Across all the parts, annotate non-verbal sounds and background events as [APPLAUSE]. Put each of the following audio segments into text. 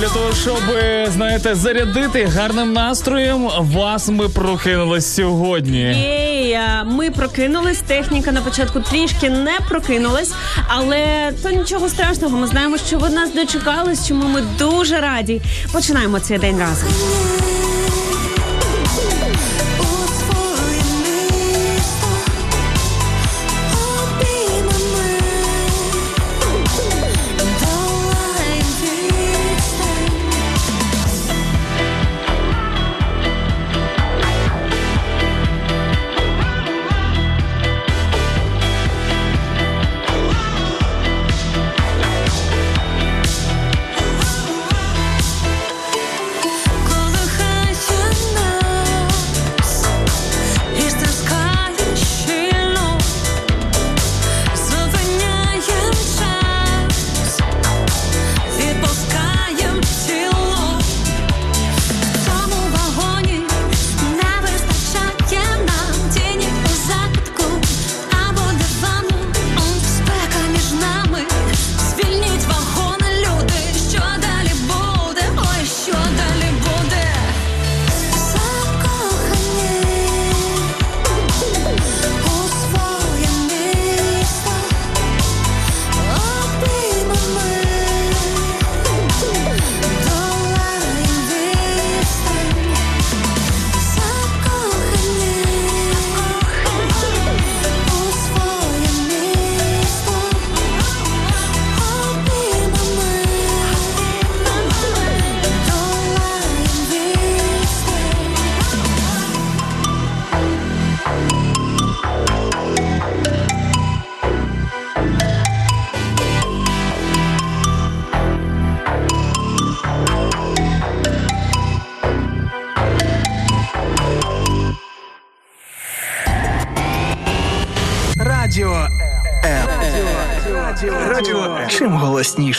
Для того, щоб знаєте, зарядити гарним настроєм. Вас ми прокинулись сьогодні. Єй, ми прокинулись. Техніка на початку трішки не прокинулась, але то нічого страшного. Ми знаємо, що ви нас дочекались, чому ми дуже раді. Починаємо цей день разом.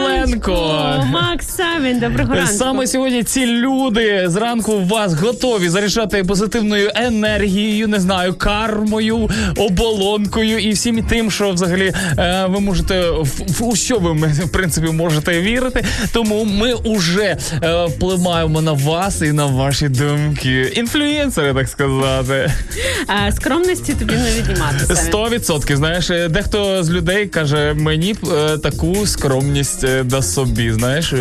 Короленко. Макс Савін, доброго ранку. Саме сьогодні ці люди зранку вас готові заряджати позитивною енергією, не знаю, кармою, оболонкою і всім тим, що взагалі е, ви можете в, в у що ви в принципі можете вірити. Тому ми уже е, впливаємо на вас і на ваші думки. Інфлюєнсери, так сказати. А, скромності тобі не віднімати. Сто відсотків. Знаєш, е, дехто з людей каже, мені е, таку скромність да собі. Знаєш,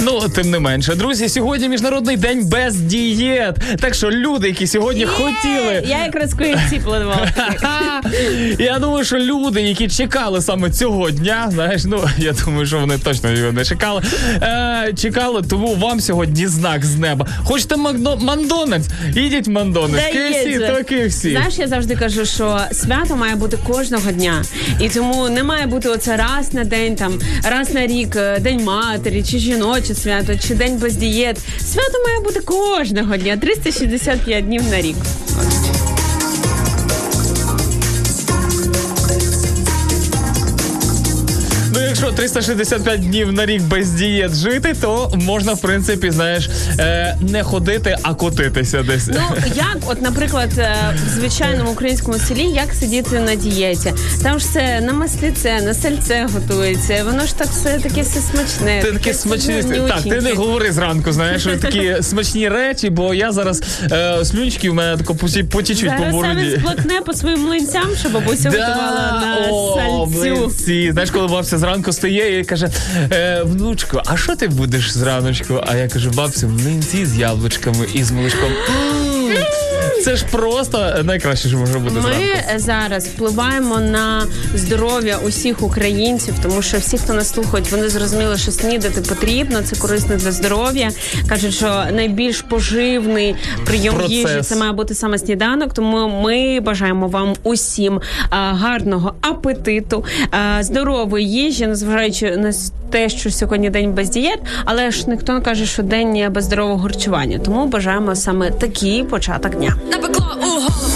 ну тим не менше, друзі, сьогодні міжнародний день без дієт. Так що люди, які сьогодні Є! хотіли. Я якраз ці планувала. [LAUGHS] Я думаю, що люди, які чекали саме цього дня, знаєш, ну я думаю, що вони точно його не чекали. Е, чекали, тому вам сьогодні знак з неба. Хочете Макдо- Мандонець? Ідіть KFC, же. то KFC. Знаєш, я завжди кажу, що свято має бути кожного дня. І тому не має бути оце раз на день, там, раз на рік, е, день матері, чи жіноче свято, чи день без дієт. Свято має бути кожного дня, 365 днів на рік. 365 днів на рік без дієт жити, то можна, в принципі, знаєш, е, не ходити, а котитися десь. Ну як, от, наприклад, е, в звичайному українському селі, як сидіти на дієті? Там ж все на масліце, на сальце готується. Воно ж так все таке все смачне. Ти такі все смачні. Так, ти не говори зранку, знаєш, такі смачні речі, бо я зараз е, слюнчики в мене тако поті- потічуть по Зараз бороді. саме сплакне по своїм млинцям, що бабуся готувала на сальцю. Знаєш, коли бабця зранку стає і каже: е, внучко, а що ти будеш зраночку? А я кажу, бабцю, млинці з яблучками і з молочком. Це ж просто найкраще, що може бути зранку. Ми зараз впливаємо на здоров'я усіх українців, тому що всі, хто нас слухають, вони зрозуміли, що снідати потрібно, це корисно для здоров'я. кажуть, що найбільш поживний прийом Процес. їжі це має бути саме сніданок. Тому ми бажаємо вам усім а, гарного апетиту, а, здорової їжі, незважаючи на те, що сьогодні день без дієт, але ж ніхто не каже, що день без здорового харчування. Тому бажаємо саме такий початок дня. Напекло у голову, сяйво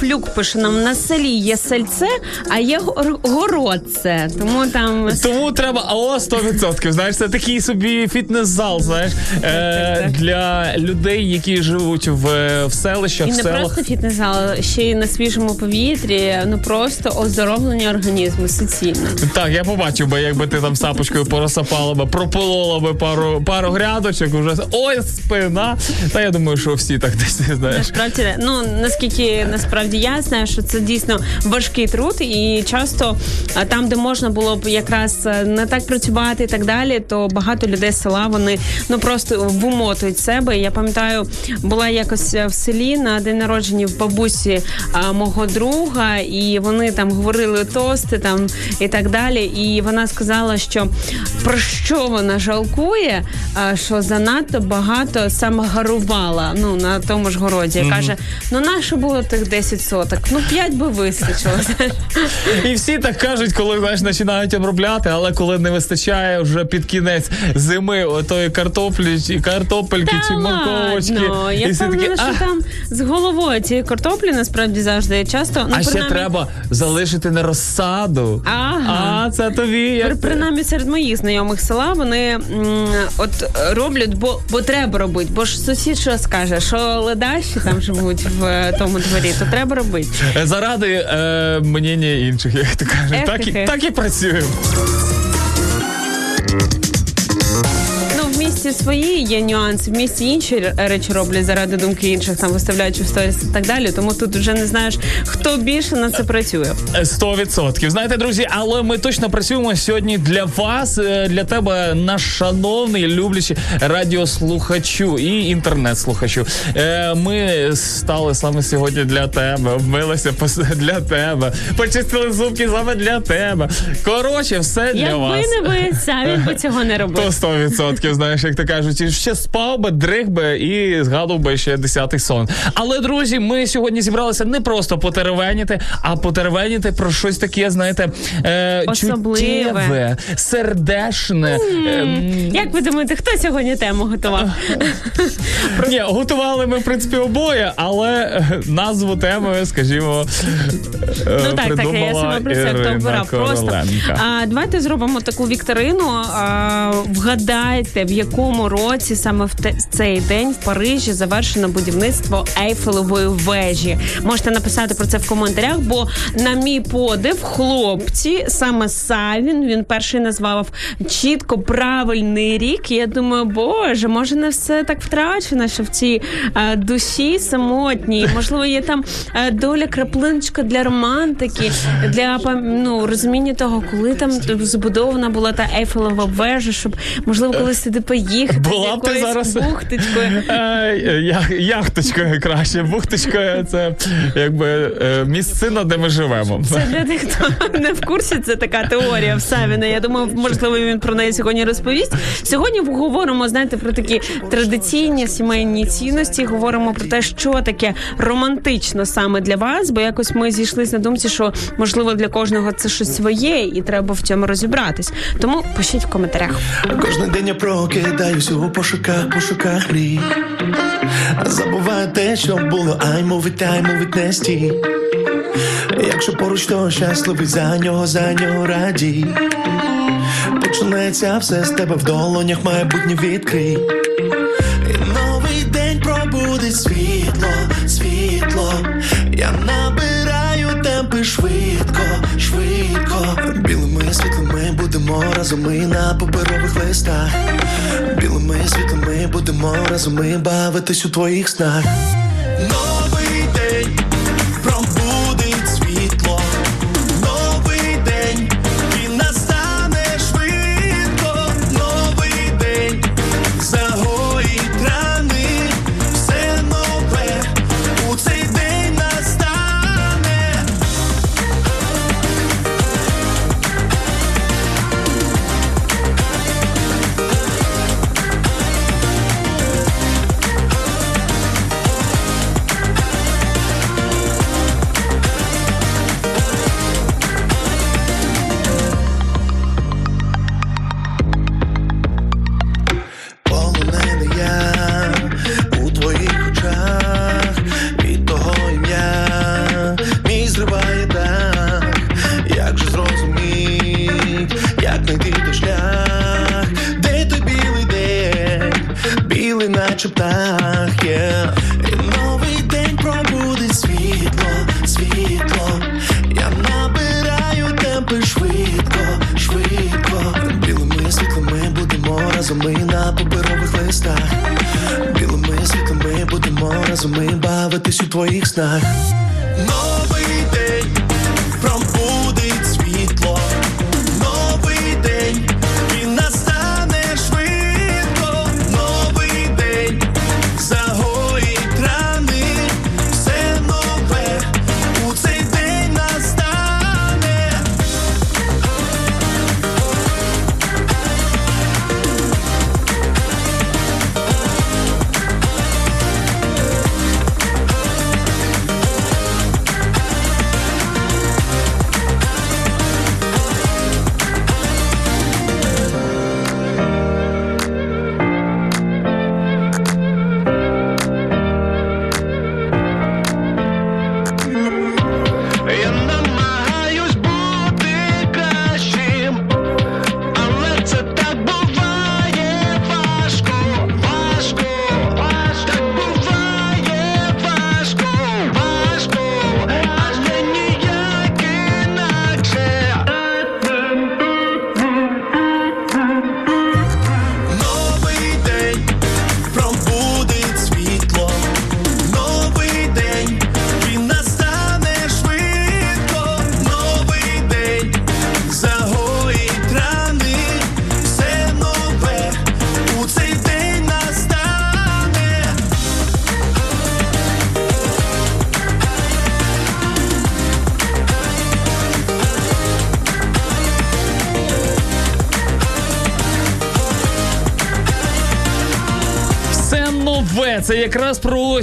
Горнофлюк пише нам на селі є сельце, а є гор- городце. Тому там Тому треба АО 100%. Знаєш, це такий собі фітнес-зал, знаєш, е, для людей, які живуть в, в селищах, і в не селах. просто фітнес-зал, ще й на свіжому повітрі, ну просто оздоровлення організму суцільно. Так, я побачив би, якби ти там сапочкою порозсапала би, прополола би пару, пару грядочок, уже ой, спина. Та я думаю, що всі так десь знаєш. Насправді, ну наскільки насправді я знаю, що це дійсно важкий труд, і часто там, де можна було б якраз е, не так працювати і так далі, то багато людей з села вони ну просто вимотують себе. Я пам'ятаю, була якось в селі на день народження в бабусі а, мого друга, і вони там говорили тости там і так далі. І вона сказала, що про що вона жалкує, а, що занадто багато саме гарувала ну на тому ж городі. Каже: ну наше було тих 10 соток? Ну, 5 би вистачило. І всі так кажуть, коли знаєш, починають обробляти, але коли не вистачає вже під кінець зими отої картоплі, чи картопельки чи морковочки. ладно, я і впевнена, що «Ах, там з головою цієї картоплі насправді завжди часто. Ну, а ще треба залишити на розсаду. Ага. А це тобі. При- Принаймні серед моїх знайомих села вони м, от роблять, бо, бо треба робити. Бо ж сусід що скаже, що ледащі там живуть в е, тому дворі, то треба робити. Заради е, мнення інших, як ти кажеш. Так і, так і працюємо. Місті свої є нюанси, в місті інші речі роблять заради думки інших, там виставляючи в сторіс і так далі. Тому тут вже не знаєш, хто більше на це працює. Сто відсотків. Знаєте, друзі, але ми точно працюємо сьогодні для вас, е, для тебе, наш шановний, люблячий радіослухачу і інтернет-слухачу. Е, Ми стали саме сьогодні для тебе, вмилися для тебе, почистили зубки саме для тебе. Коротше, все для Якби вас. не ви, самі би цього не [LAUGHS] робили. То 100%, знаєш, як то кажуть, і ще спав би, дрих би і згадував би ще десятий сон. Але, друзі, ми сьогодні зібралися не просто потеревеніти, а потеревеніти про щось таке, знаєте, е, Особливе. чуттєве, сердешне. Ем, Як ви думаєте, хто сьогодні тему готував? [LAUGHS] Ні, готували ми, в принципі, обоє, але е, назву теми, скажімо, е, Ну так, так, я придумала себе про Ірина обирав. Просто Короленко. а, давайте зробимо таку вікторину. А, вгадайте, в якому році саме в те- цей день в Парижі завершено будівництво Ейфелевої вежі. Можете написати про це в коментарях, бо на мій подив, хлопці, саме Савін, він перший назвав чітко правильний рік. Я думаю, боже, може не все так втрачено, що в цій е, душі самотній. Можливо, є там е, доля краплиночка для романтики, для ну, розуміння того, коли там збудована була та Ейфелева вежа, щоб можливо колись сюди поїхати Була б ти зараз бухточкою. [LAUGHS] Е, я- Яхточкою краще. Бухточкою це якби е, місцина, де ми живемо. Це для тих, хто не в курсі, це така теорія в Савіна. Я думаю, можливо, він про неї сьогодні розповість. Сьогодні говоримо, знаєте, про такі традиційні сімейні цінності. Говоримо про те, що таке романтично саме для вас, бо якось ми зійшлися на думці, що можливо для кожного це щось своє, і треба в цьому розібратись. Тому пишіть в коментарях. Кожний день я прокидаюсь у пошуках, пошуках мрій. Забуваю те, що було, ай мовить, ай мовить не. Якщо поруч, то щасливий за нього, за нього радій. Починається все з тебе в долонях, майбутнє відкрий. Світлими будемо разом ми на паперових листах. Білими світлими будемо разом ми бавитись у твоїх снах.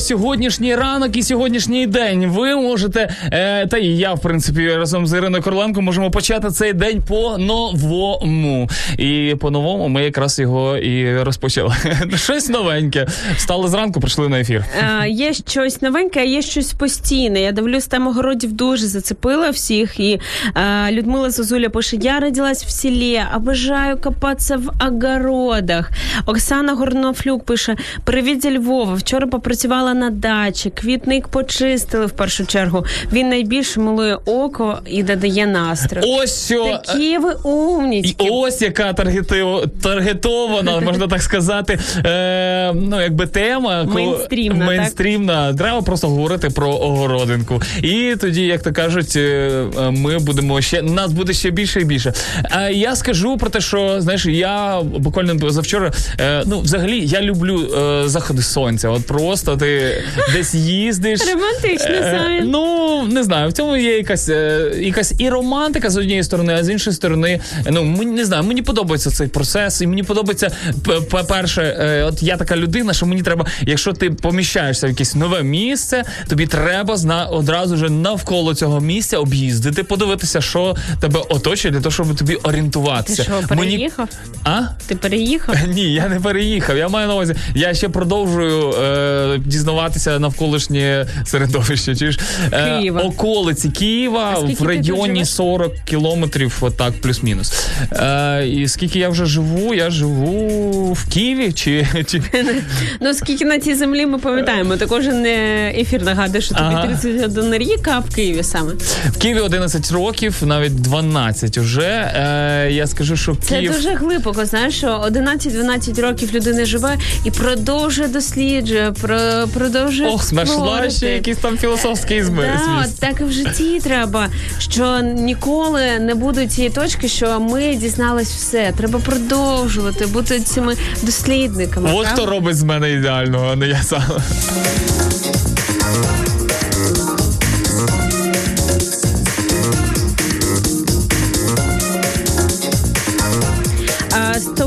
Сьогоднішній ранок і сьогоднішній день. Ви можете, е, та і я, в принципі, разом з Іриною Корленко можемо почати цей день по-новому. І по-новому ми якраз його і розпочали. [LAUGHS] Щось новеньке. Встали зранку, прийшли на ефір. Е, є щось новеньке, а є щось постійне. Я дивлюсь, тема городів дуже зацепила всіх. І е, Людмила Зозуля пише: Я родилась в селі, обожаю копатися в огородах. Оксана Горнофлюк пише: Привіт зі Львова. Вчора попрацювала на дачі, квітник почистили в першу чергу. Він найбільше милує око і додає настрій. Ось що. Такі ви умнічки. ось яка таргетив... таргетована, [LAUGHS] можна так сказати. Е, ну, якби тема. коли- Мейнстрімна, так? Треба просто говорити про огородинку. І тоді, як то кажуть, е, е, ми будемо ще нас буде ще більше і більше. А я скажу про те, що знаєш, я буквально завчора, е, ну, взагалі, я люблю е, заходи сонця. От просто ти десь їздиш. Романтично Е, саме. Ну не знаю, в цьому є якась е, якась і романтика з однієї сторони, а з іншої сторони, ну не знаю, мені подобається цей процес, і мені подобається по-перше, е, от я така людина, що мені треба, якщо ти поміщаєшся в якесь нове місце, тобі треба зна одразу ж навколо цього місця об'їздити, подивитися, що тебе оточує, для того, щоб тобі Ти орієнтуватися. що, Мені- переїхав? А? Ти переїхав? Ні, я не переїхав. Я маю на увазі. Я ще продовжую е, дізнаватися навколишнє середовище. Чи ж е, Києва. околиці Києва в живеш? 40 кілометрів, отак, плюс-мінус. Е, і скільки я вже живу? Я живу в Києві чи, чи... [LAUGHS] Ну, скільки на цій землі ми пам'ятаємо, то кожен е, ефір нагадує, що тобі Ага. 31 рік, а в Києві саме. в Києві 11 років, навіть 12 уже. Е, я скажу, що Це Київ. дуже глибоко, знаєш, що 11-12 років людина живе і продовжує досліджує, про, продовжує Ох, знайшла ще якийсь там філософський зми- Да, зміст. так і в житті треба, що ніколи не буде тієї точки, що ми дізнались все. Треба продовжувати бути цими дослідниками. От хто робить з мене ідеального, а не я сам.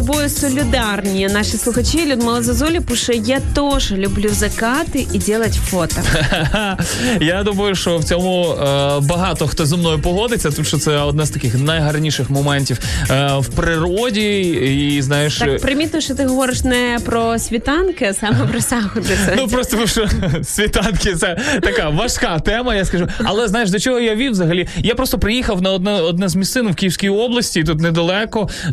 Тобою солідарні наші слухачі. Людмила Зазулі пише: Я теж люблю закати і робити фото. [LAUGHS] Я думаю, що в цьому е, багато хто зі мною погодиться, тому що це одне з таких найгарніших моментів е, в природі. І знаєш, Так примітно, що ти говориш не про світанки, а саме про заходи. Ну просто тому що світанки це така важка тема, я скажу. Але знаєш, до чого я вів взагалі? Я просто приїхав на одне одне з місцин в Київській області, тут недалеко, е,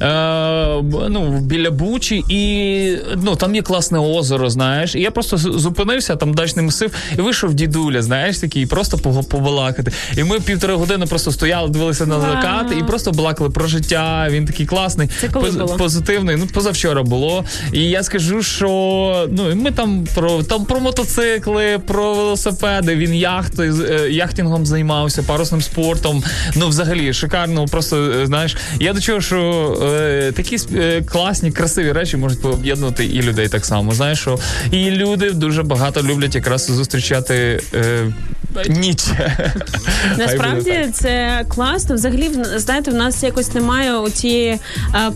б- ну біля Бучі, і ну там є класне озеро, знаєш. І я просто зупинився, там дачний масив, і вийшов дідуля, знаєш, такий, просто побалакати. І ми півтори години просто стояли, дивилися на закат і просто балакали про життя. Він такий класний, Це коли поз- було? позитивний. Ну, позавчора було. І я скажу, що ну і ми там про там про мотоцикли, про велосипеди. Він яхти е, займався, парусним спортом. Ну, взагалі, шикарно. Просто е, знаєш, я до чого, що е, такі е, класні, красиві речі можуть пооб'єднувати і людей так само. Знаєш, що і люди дуже багато люблять якраз зустрічати е, ніч. [LAUGHS] Насправді це класно. Взагалі, знаєте, в нас якось немає цієї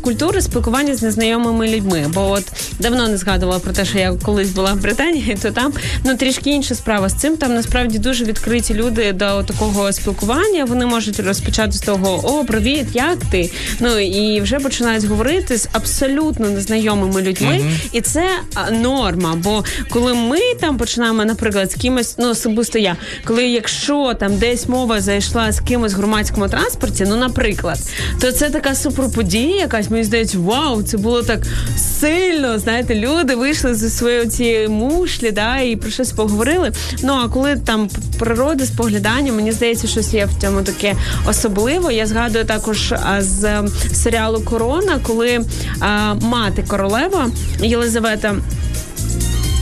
культури спілкування з незнайомими людьми. Бо от давно не згадувала про те, що я колись була в Британії, то там ну трішки інша справа з цим. Там насправді дуже відкриті люди до такого спілкування. Вони можуть розпочати з того: О, привіт, як ти? Ну і вже починають говорити з абсолютно незнайомими людьми, і це норма. Бо коли ми там починаємо, наприклад, з кимось, ну особисто я, коли якщо там десь мова зайшла з кимось в громадському транспорті, ну наприклад, то це така суперподія, якась мені здається, вау, це було так сильно. Знаєте, люди вийшли зі своєї цієї мушлі, да, і про щось поговорили. Ну а коли там природи споглядання, мені здається, щось є в цьому таке особливе. Я згадую також з е, серіалу Корона, коли а, мати королева Єлизавета.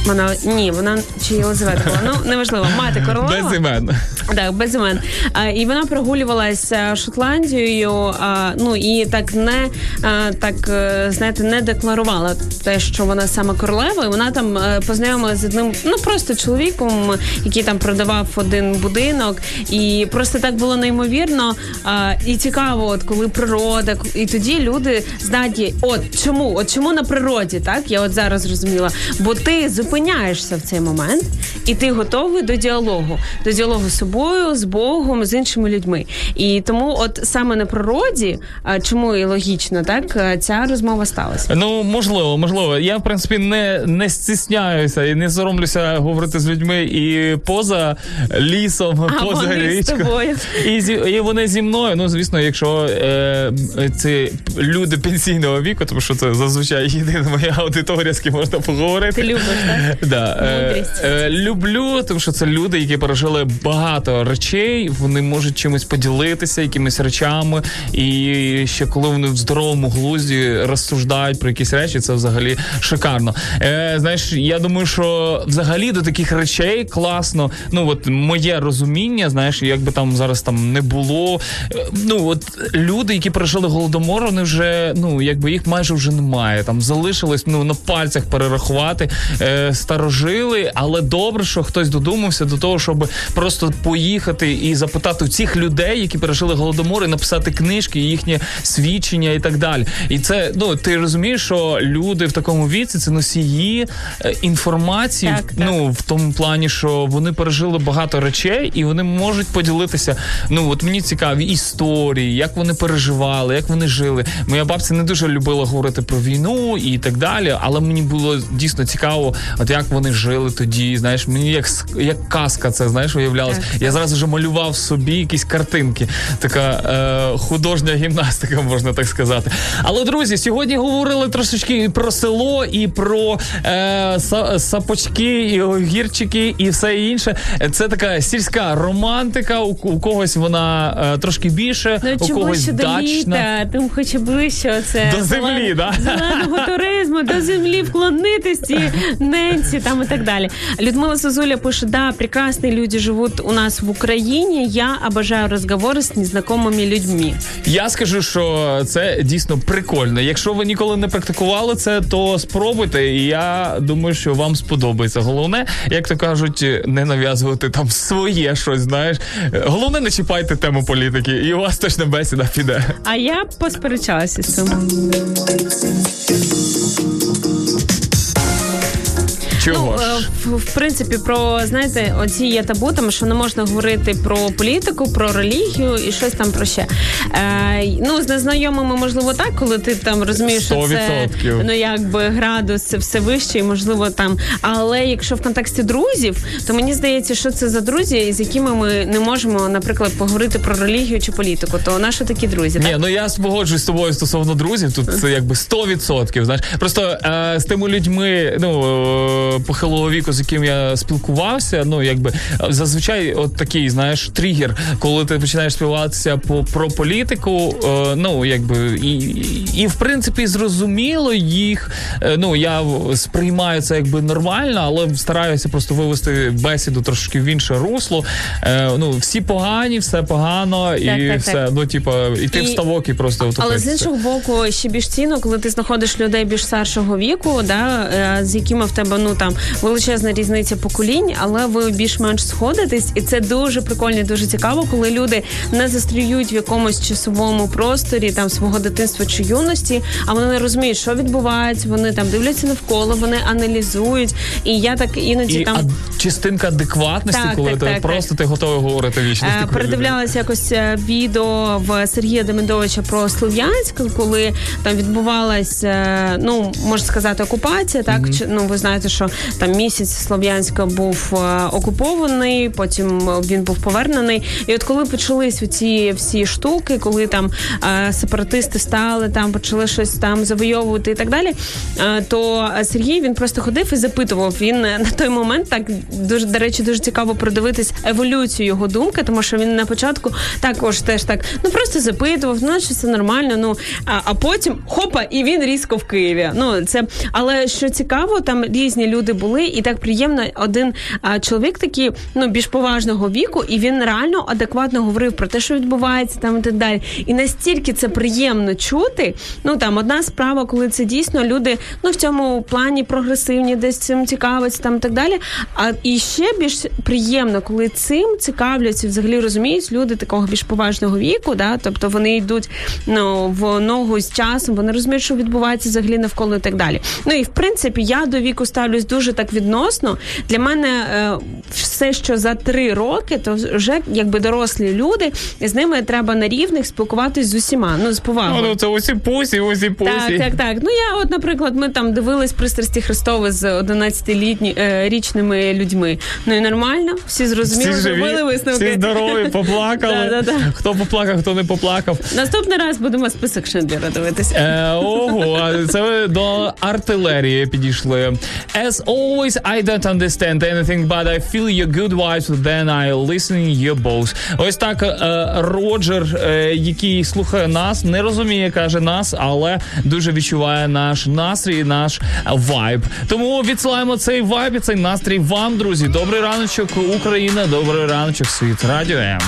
Вона ні, вона чи Єлизавета була. Ну неважливо, мати королева. Без імен. Так, без імен. А, і вона прогулювалася Шотландією, а, ну і так не а, так е, знаєте, не декларувала те, що вона саме королева. І вона там е, познайомилася з одним, ну просто чоловіком, який там продавав один будинок, і просто так було неймовірно а, і цікаво, от коли природа, і тоді люди знають, от чому, от чому на природі, так я от зараз зрозуміла, бо ти зупиняєшся зупиняєшся в цей момент, і ти готовий до діалогу, до діалогу з собою, з Богом, з іншими людьми. І тому, от саме на природі, чому і логічно, так ця розмова сталася. Ну, можливо, можливо. Я, в принципі, не, не стісняюся і не соромлюся говорити з людьми і поза лісом, А поза вони з річкою. тобою. І, зі, і вони зі мною. Ну, звісно, якщо е, це люди пенсійного віку, тому що це зазвичай єдина моя аудиторія, з ким можна поговорити. Ти любиш, так? [LAUGHS] Да, е, Мудрість. е, люблю, тому що це люди, які пережили багато речей, вони можуть чимось поділитися, якимись речами. І ще коли вони в здоровому глузді розсуждають про якісь речі, це взагалі шикарно. Е, знаєш, я думаю, що взагалі до таких речей класно. Ну от моє розуміння, знаєш, як би там зараз там не було. Ну от люди, які пережили голодомор, вони вже ну якби їх майже вже немає. Там залишилось ну на пальцях перерахувати е, старожили, але добре, що хтось додумався до того, щоб просто поїхати і запитати у цих людей, які пережили голодомор, і написати книжки, їхнє свідчення і так далі. І це ну ти розумієш, що люди в такому віці це носії е, інформації, Так, так. ну в тому плані, що вони пережили багато речей, і вони можуть поділитися. Ну от мені цікаві історії, як вони переживали, як вони жили. Моя бабця не дуже любила говорити про війну і так далі, але мені було дійсно цікаво, от як вони жили тоді. Знаєш, мені як як казка, це знаєш, уявлялось. Так. Я зразу вже малював собі якісь картинки. Така е, художня гімнастика, можна так сказати. Але друзі, сьогодні говорили трошечки і про село, і про е, са- сапочки, і огірчики, і все інше. Це така сільська романтика. У, у когось вона е, трошки більше, Ну, у чим когось до дачна. тим хоче ближче це До землі, да? зеленого туризму, до землі вклонитися, [LAUGHS] ненці там і так далі. Людмила Созуля пише: да, прекрасні люди живуть у нас в Україні. Я обожаю розговори з незнайомими людьми. Я скажу, що це дійсно прикольно. Якщо ви ніколи не практикували це, то спробуйте. І я думаю, що вам сподобається. Головне, як то кажуть, не нав'язувати там своє щось. Знаєш, головне, не чіпайте тему політики, і у вас точно бесіда піде. А я посперечалася з цим. Чого Ну, ж? в, в принципі, про знаєте, оці є табу, там що не можна говорити про політику, про релігію і щось там про ще. Е, ну, з незнайомими, можливо, так, коли ти там розумієш, що це ну якби градус це все вище, і можливо там. Але якщо в контексті друзів, то мені здається, що це за друзі, з якими ми не можемо, наприклад, поговорити про релігію чи політику. То наші такі друзі, Ні, так? ну я погоджуюсь з тобою стосовно друзів. Тут це якби 100%. Знаєш, просто е, з тими людьми, ну похилого віку, з яким я спілкувався, ну якби зазвичай, от такий, знаєш, тригер, коли ти починаєш спілкуватися по про політику, е, ну якби і, і, в принципі зрозуміло їх. Е, ну я сприймаю це якби нормально, але стараюся просто вивести бесіду трошки в інше русло. Е, ну всі погані, все погано, і Так, так, все. так. Ну, типа, і ти І- в ставок і просто Але з іншого боку, ще більш цінно, коли ти знаходиш людей більш старшого віку, да, е, з якими в тебе ну там величезна різниця поколінь, але ви більш-менш сходитесь, і це дуже прикольно, і дуже цікаво, коли люди не застріють в якомусь часовому просторі там свого дитинства чи юності, а вони не розуміють, що відбувається. Вони там дивляться навколо, вони аналізують. І я так іноді І там а, частинка адекватності, Так, коли так, ти так, просто ти готовий говорити вічно. Е, Передивлялася якось е, відео в Сергія Демидовича про Слов'янськ, коли там відбувалася, е, ну можна сказати, окупація. Так Чи- ну ви знаєте, що там місяць Слов'янська був е, окупований, потім він був повернений. І от коли почались ці всі штуки, коли там е, сепаратисти стали, там почали щось там завойовувати і так далі. е, То Сергій він просто ходив і запитував. Він е, на той момент так дуже до речі, дуже цікаво продивитись еволюцію його думки, тому що він на початку також теж так ну просто запитував, ну що це нормально. Ну а, а потім хопа, і він різко в Києві. Ну це але що цікаво, там різні люди були, і так приємно. Один а, чоловік такий, ну більш поважного віку, і він реально адекватно говорив про те, що відбувається там і так далі. І настільки це приємно чути. Ну там одна справа, коли це дійсно люди ну в цьому плані прогресивні, десь цим цікавиться там і так далі. А і ще більш приємно, коли цим цікавляться, взагалі розуміють люди такого більш поважного віку, да, тобто вони йдуть ну в ногу з часом, вони розуміють, що відбувається взагалі навколо і так далі. Ну і в принципі я до віку ставлюсь якось дуже так відносно. Для мене е, все, що за три роки, то вже якби дорослі люди, і з ними треба на рівних спілкуватись з усіма. Ну з повагою. Ну, це усі пусі, усі пусі. Так, так, так. Ну я, от, наприклад, ми там дивились пристрасті Христове з 11-літні е, річними людьми. Ну і нормально, всі зрозуміли, Всі живі, зробили висновки. всі здорові, [LAUGHS] поплакали. Да, да, да. Хто поплакав, хто не поплакав. Наступний раз будемо список Шендлера дивитися. Е, ого, це ви до артилерії підійшли. As always, I don't understand anything, but I feel your good vibes then I listen your both. Ось так е, Роджер, е, який слухає нас, не розуміє, каже нас, але дуже відчуває наш настрій, наш вайб. Тому відсилаємо цей вайб і цей настрій вам, друзі. Добрий раночок, Україна, добрий раночок, світ радіо М.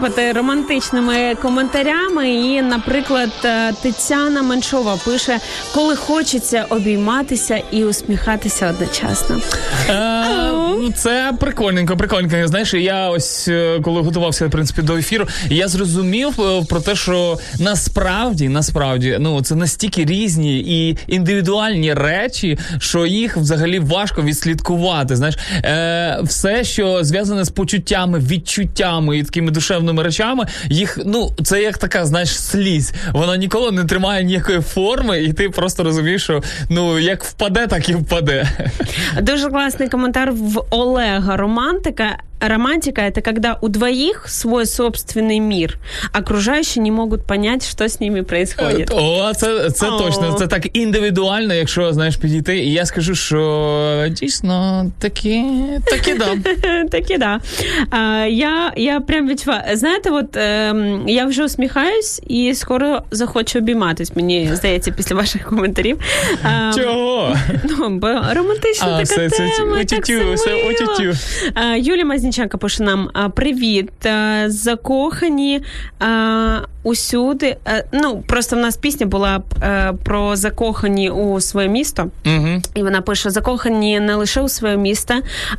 починають романтичними коментарями. І, наприклад, е, Тетяна Меншова пише: коли хочеться обійматися і усміхатися одночасно. Ну, Це прикольненько, прикольненько. Знаєш, я ось е, коли готувався в принципі до ефіру, я зрозумів е, про те, що насправді, насправді, ну це настільки різні і індивідуальні речі, що їх взагалі важко відслідкувати. Знаєш, е, все, що зв'язане з почуттями, відчуттями і такими душевними речами, їх ну це як така, знаєш, слізь. Вона ніколи не тримає ніякої форми, і ти просто розумієш, що ну як впаде, так і впаде. Дуже класний коментар в Олега Романтика. Романтика это когда у двоих свой собственный мир, окружающие не могут понять, что с ними происходит. О, це, це О. точно. Це так індивідуально, якщо знаєш підійти. І я скажу, що дійсно такі, такі да. [LAUGHS] Так да. А, я, я прям відчуваю. Знаєте, от ем, я вже усміхаюсь і скоро захочу обійматись, мені здається, після ваших коментарів. Ем, Чого? [LAUGHS] Ну, бо романтична А, така все, це тема, так утютю, все все мило. Утютю. А, пише нам: привіт, закохані а, усюди. Ну, просто в нас пісня була е, про закохані у своє місто. Угу. І вона пише: закохані не лише у своє місто,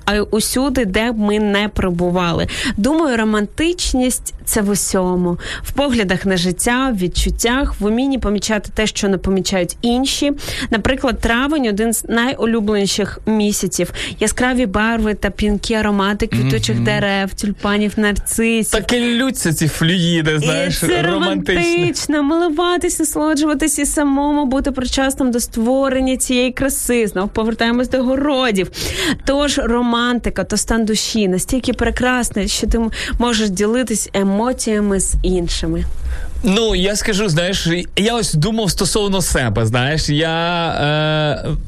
а й усюди, де б ми не пробували. Думаю, романтичність це в усьому, в поглядах на життя, в відчуттях, в умінні помічати те, що не помічають інші. Наприклад, травень один з найулюбленіших місяців. Яскраві барви та пінкі аромати квітучих дерев, тюльпанів, нарцисів. Так і лються ці флюїди, знаєш, і це. Романтично, милуватись, насолоджуватись і самому бути причасним до створення цієї краси. Знов повертаємось до городів. Тож романтика то стан душі настільки прекрасний, що ти можеш ділитись емоціями з іншими. Ну, я скажу, знаєш, я ось думав стосовно себе. Знаєш, я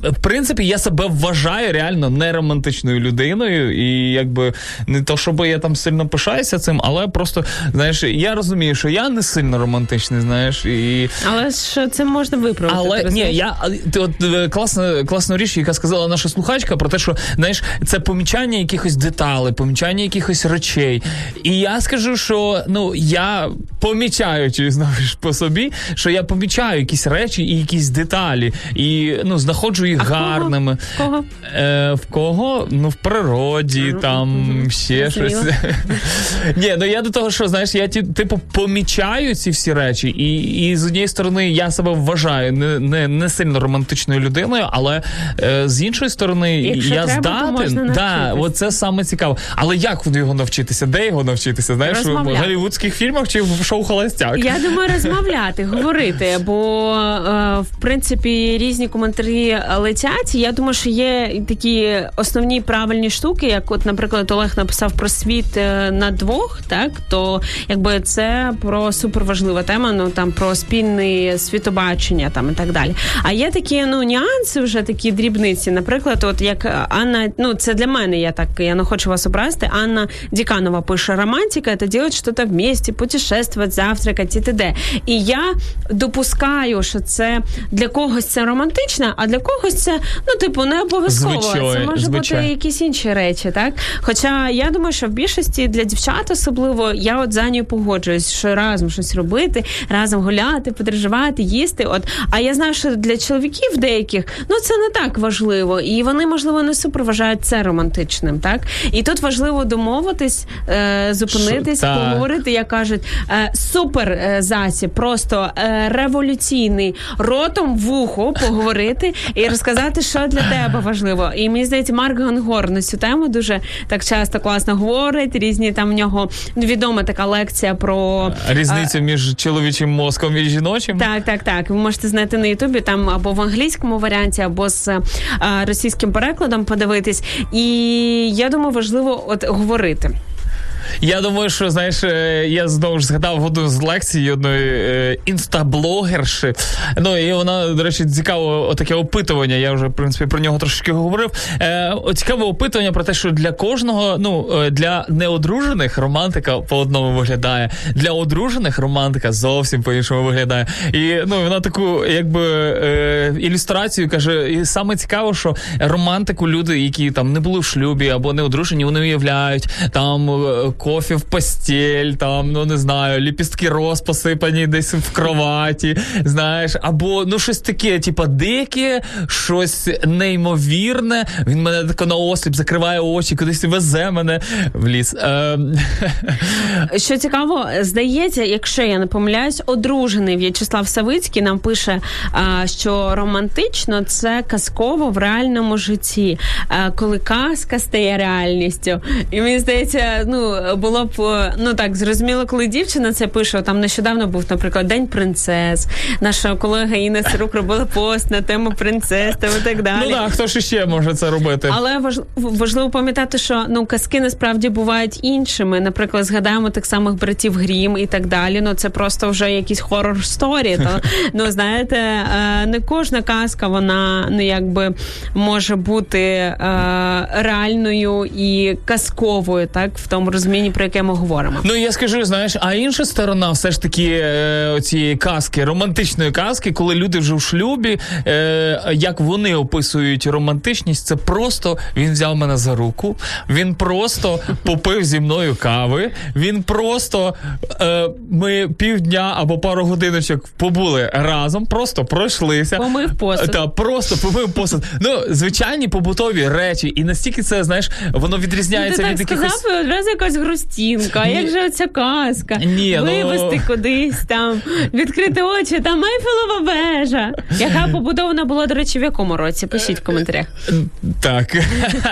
е, в принципі я себе вважаю реально неромантичною людиною, і якби не то, щоб я там сильно пишаюся цим, але просто знаєш, я розумію, що я не сильно романтичний, знаєш, і Але ж це можна виправити. але ні, я ти от е, класна класна річ, яка сказала наша слухачка про те, що знаєш, це помічання якихось деталей, помічання якихось речей. І я скажу, що ну я помічаю чи знову ж по собі, що я помічаю якісь речі і якісь деталі, і ну знаходжу їх А в кого? гарними. В кого? Е, в кого? Ну, в природі, там ще щось. [LAUGHS] Ні, ну я до того, що знаєш, я типу помічаю ці всі речі, і, і з однієї сторони я себе вважаю не, не, не сильно романтичною людиною, але е, з іншої сторони, Якщо я треба, здатен. да, навчитись. от це саме цікаво. Але як його навчитися? Де його навчитися? Знаєш, в голівудських фільмах чи в шоу Холостяк? Я думаю, розмовляти, говорити, бо е, в принципі різні коментарі летять. Я думаю, що є такі основні правильні штуки, як, от, наприклад, Олег написав про світ е, на двох, так то якби це про суперважлива тема, ну там про спільне світобачення там і так далі. А є такі ну нюанси, вже такі дрібниці. Наприклад, от як Анна, ну це для мене, я так я не хочу вас образити. Анна Діканова пише романтика, это делать что-то вместе, путешествовать, завтракать і т.д. І я допускаю, що це для когось це романтично, а для когось це ну типу не обов'язково. Звичайно, це може звичайно. бути якісь інші речі, так? Хоча я думаю, що в більшості для дівчат особливо я от за нею погоджуюсь, що разом щось робити, разом гуляти, подорожувати, їсти. От а я знаю, що для чоловіків деяких ну це не так важливо, і вони можливо не супер вважають це романтичним, так? І тут важливо домовитись, е, зупинитись, Що- поговорити, як кажуть, е, супер засіб, просто е, революційний ротом в ухо поговорити і розказати, що для тебе важливо. І мені здається, Марк Гангор на цю тему дуже так часто класно говорить. Різні там в нього відома така лекція про Різницю між чоловічим мозком і жіночим. так, так, так. Ви можете знайти на Ютубі там або в англійському варіанті, або з е, російським перекладом подивитись. І я думаю, важливо от говорити. Я думаю, що знаєш, е, я знову ж згадав одну з лекцій одної е, інстаблогерши. Ну і вона, до речі, цікаво таке опитування. Я вже в принципі про нього трошки говорив. Е, цікаве опитування про те, що для кожного, ну е, для неодружених романтика по одному виглядає, для одружених романтика зовсім по іншому виглядає. І ну вона таку, якби е, ілюстрацію каже, і саме цікаво, що романтику люди, які там не були в шлюбі або не одружені, вони уявляють там е, кофі в постіль, там ну не знаю, ліпістки роз посипані десь в кроваті, знаєш, або ну щось таке, типа дике, щось неймовірне. Він мене тако на осліп закриває очі, кудись везе мене в ліс. Е, [LAUGHS] Що цікаво, здається, якщо я не помиляюсь, одружений В'ячеслав Савицький нам пише, що романтично це казково в реальному житті, коли казка стає реальністю. І мені здається, ну було б е, ну так зрозуміло, коли дівчина це пише. Там нещодавно був, наприклад, День принцес. Наша колега Інна Сирук робила пост на тему принцес там і так далі. Ну так, хто ж ще може це робити? Але важ, важливо пам'ятати, що ну казки насправді бувають іншими. Наприклад, згадаємо тих самих братів Грім і так далі. Ну це просто вже якісь хорор сторі. То [LAUGHS] ну знаєте, е, не кожна казка вона ну якби може бути е, реальною і казковою, так в тому розумінні, про яке ми говоримо. Ну я скажу, знаєш, а інша сторона, все ж таки, е, цієї казки, романтичної казки, коли люди вже в шлюбі, е, як вони описують романтичність, це просто він взяв мене за руку, він просто попив зі мною кави, він просто е, ми півдня або пару годиночок побули разом, просто пройшлися. Помив посуд. Та просто помив посуд. Ну, звичайні побутові речі, і настільки це, знаєш, воно Ну, відрізняється ти від так якихось. сказав, одразу якась грустінка. А як же оця казка? Ні, ну- кудись там, відкрити очі, там Майфелова вежа. Яка побудована була, до речі, в якому році? Пишіть в коментарях. Так.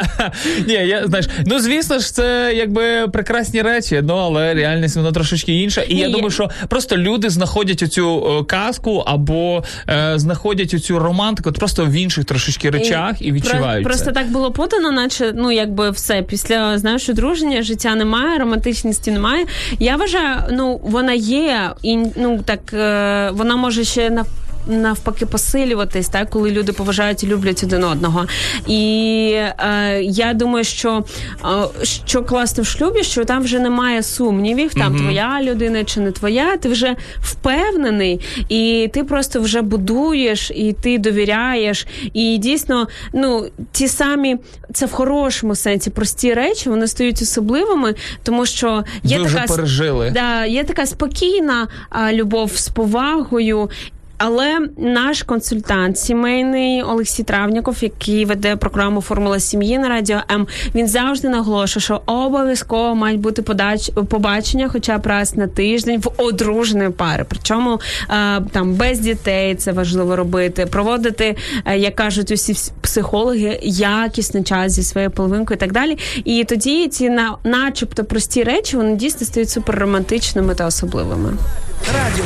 [LAUGHS] Ні, я знаєш, ну звісно ж, це якби прекрасні речі, ну але реальність вона трошечки інша. І я думаю, що просто люди знаходять оцю е, казку або е, знаходять оцю романтику просто в інших трошечки речах і відчувають. Про- Просто так було подано, наче ну якби все після знаєш, одруження життя немає, романтичності немає. Я вважаю, ну вона є, і ну так е, вона може ще на. Навпаки, посилюватись, так коли люди поважають і люблять один одного. І е, я думаю, що е, що класно в шлюбі, що там вже немає сумнівів, там твоя людина чи не твоя, ти вже впевнений, і ти просто вже будуєш, і ти довіряєш. І дійсно, ну ті самі це в хорошому сенсі прості речі, вони стають особливими, тому що є Ви така с- пережили. Да, є така спокійна а, любов з повагою. Але наш консультант сімейний Олексій Травніков, який веде програму Формула сім'ї на радіо М, він завжди наголошує, що обов'язково мають бути подач побачення, хоча б раз на тиждень в одруженої пари. Причому е, там без дітей це важливо робити, проводити, е, як кажуть усі психологи, якісний час зі своєю половинкою і так далі. І тоді ці на, начебто прості речі вони дійсно стають суперромантичними та особливими. Радіо.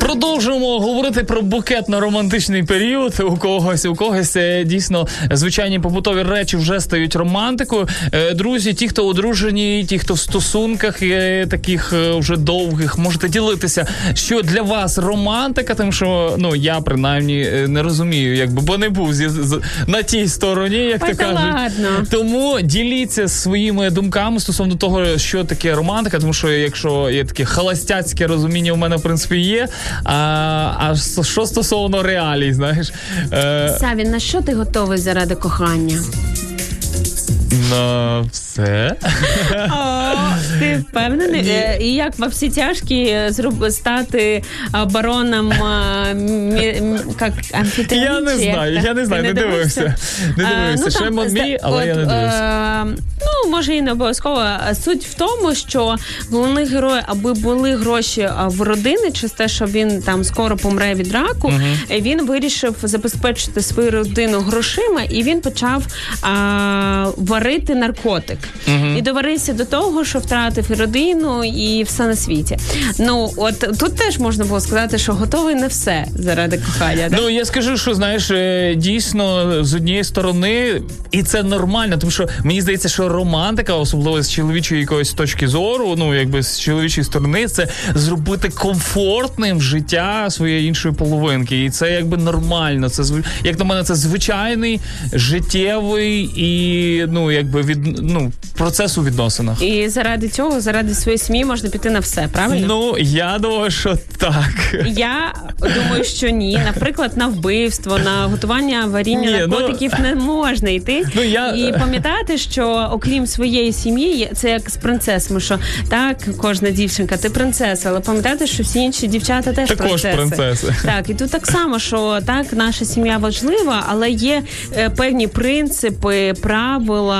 Продовжуємо говорити про букетно-романтичний період. У когось, у когось е, дійсно звичайні побутові речі вже стають романтикою. Е, Друзі, ті, хто одружені, ті, хто в стосунках е, таких вже довгих, можете ділитися, що для вас романтика, тому що ну я принаймні не розумію, якби бо не був зі, з, на тій стороні, як Ой, то кажуть. ладно. Тому діліться своїми думками стосовно того, що таке романтика, тому що якщо є таке холостяцьке розуміння, у мене в принципі є. А, а що стосовно реалій, знаєш, е, Савін, на що ти готовий заради кохання? На все. О, ти впевнений? Е, І як во всі тяжкі е, зроб стати а, бароном а, мі- м, як, амфітеїн, Я не чи як знаю, я не знаю, Ти не дивився. Не А, дивився. Ще там, мон зда- мій, але я не от, дивився. е, Ну, може, і не обов'язково. А Суть в тому, що головний герой, аби були гроші а, в родини, через те, що він там скоро помре від раку, е, він вирішив забезпечити свою родину грошима, і він почав а, варити наркотик. І доварився до того, що втратив і родину, і все на світі. Ну, от тут теж можна було сказати, що готовий не все заради кохання. да? Ну я скажу, що знаєш, е, дійсно з однієї сторони, і це нормально, тому що мені здається, що романтика, особливо з чоловічої якоїсь точки зору, ну якби з чоловічої сторони, це зробити комфортним життя своєї іншої половинки. І це якби нормально. Це як на мене, це звичайний життєвий і ну якби від ну процес у відносинах. І заради цього, заради своєї сім'ї можна піти на все, правильно? Ну я думаю, що так. Я думаю, що ні. Наприклад, на вбивство, на готування аварійних Ні, ну- наркотиків не можна йти. Ну, я- І пам'ятати, що окрім своєї сім'ї, це як з принцесами, що так, кожна дівчинка, ти принцеса, але пам'ятайте, що всі інші дівчата теж Також принцеси. принцеси. Так, і тут так само, що так, наша сім'я важлива, але є е, певні принципи, правила,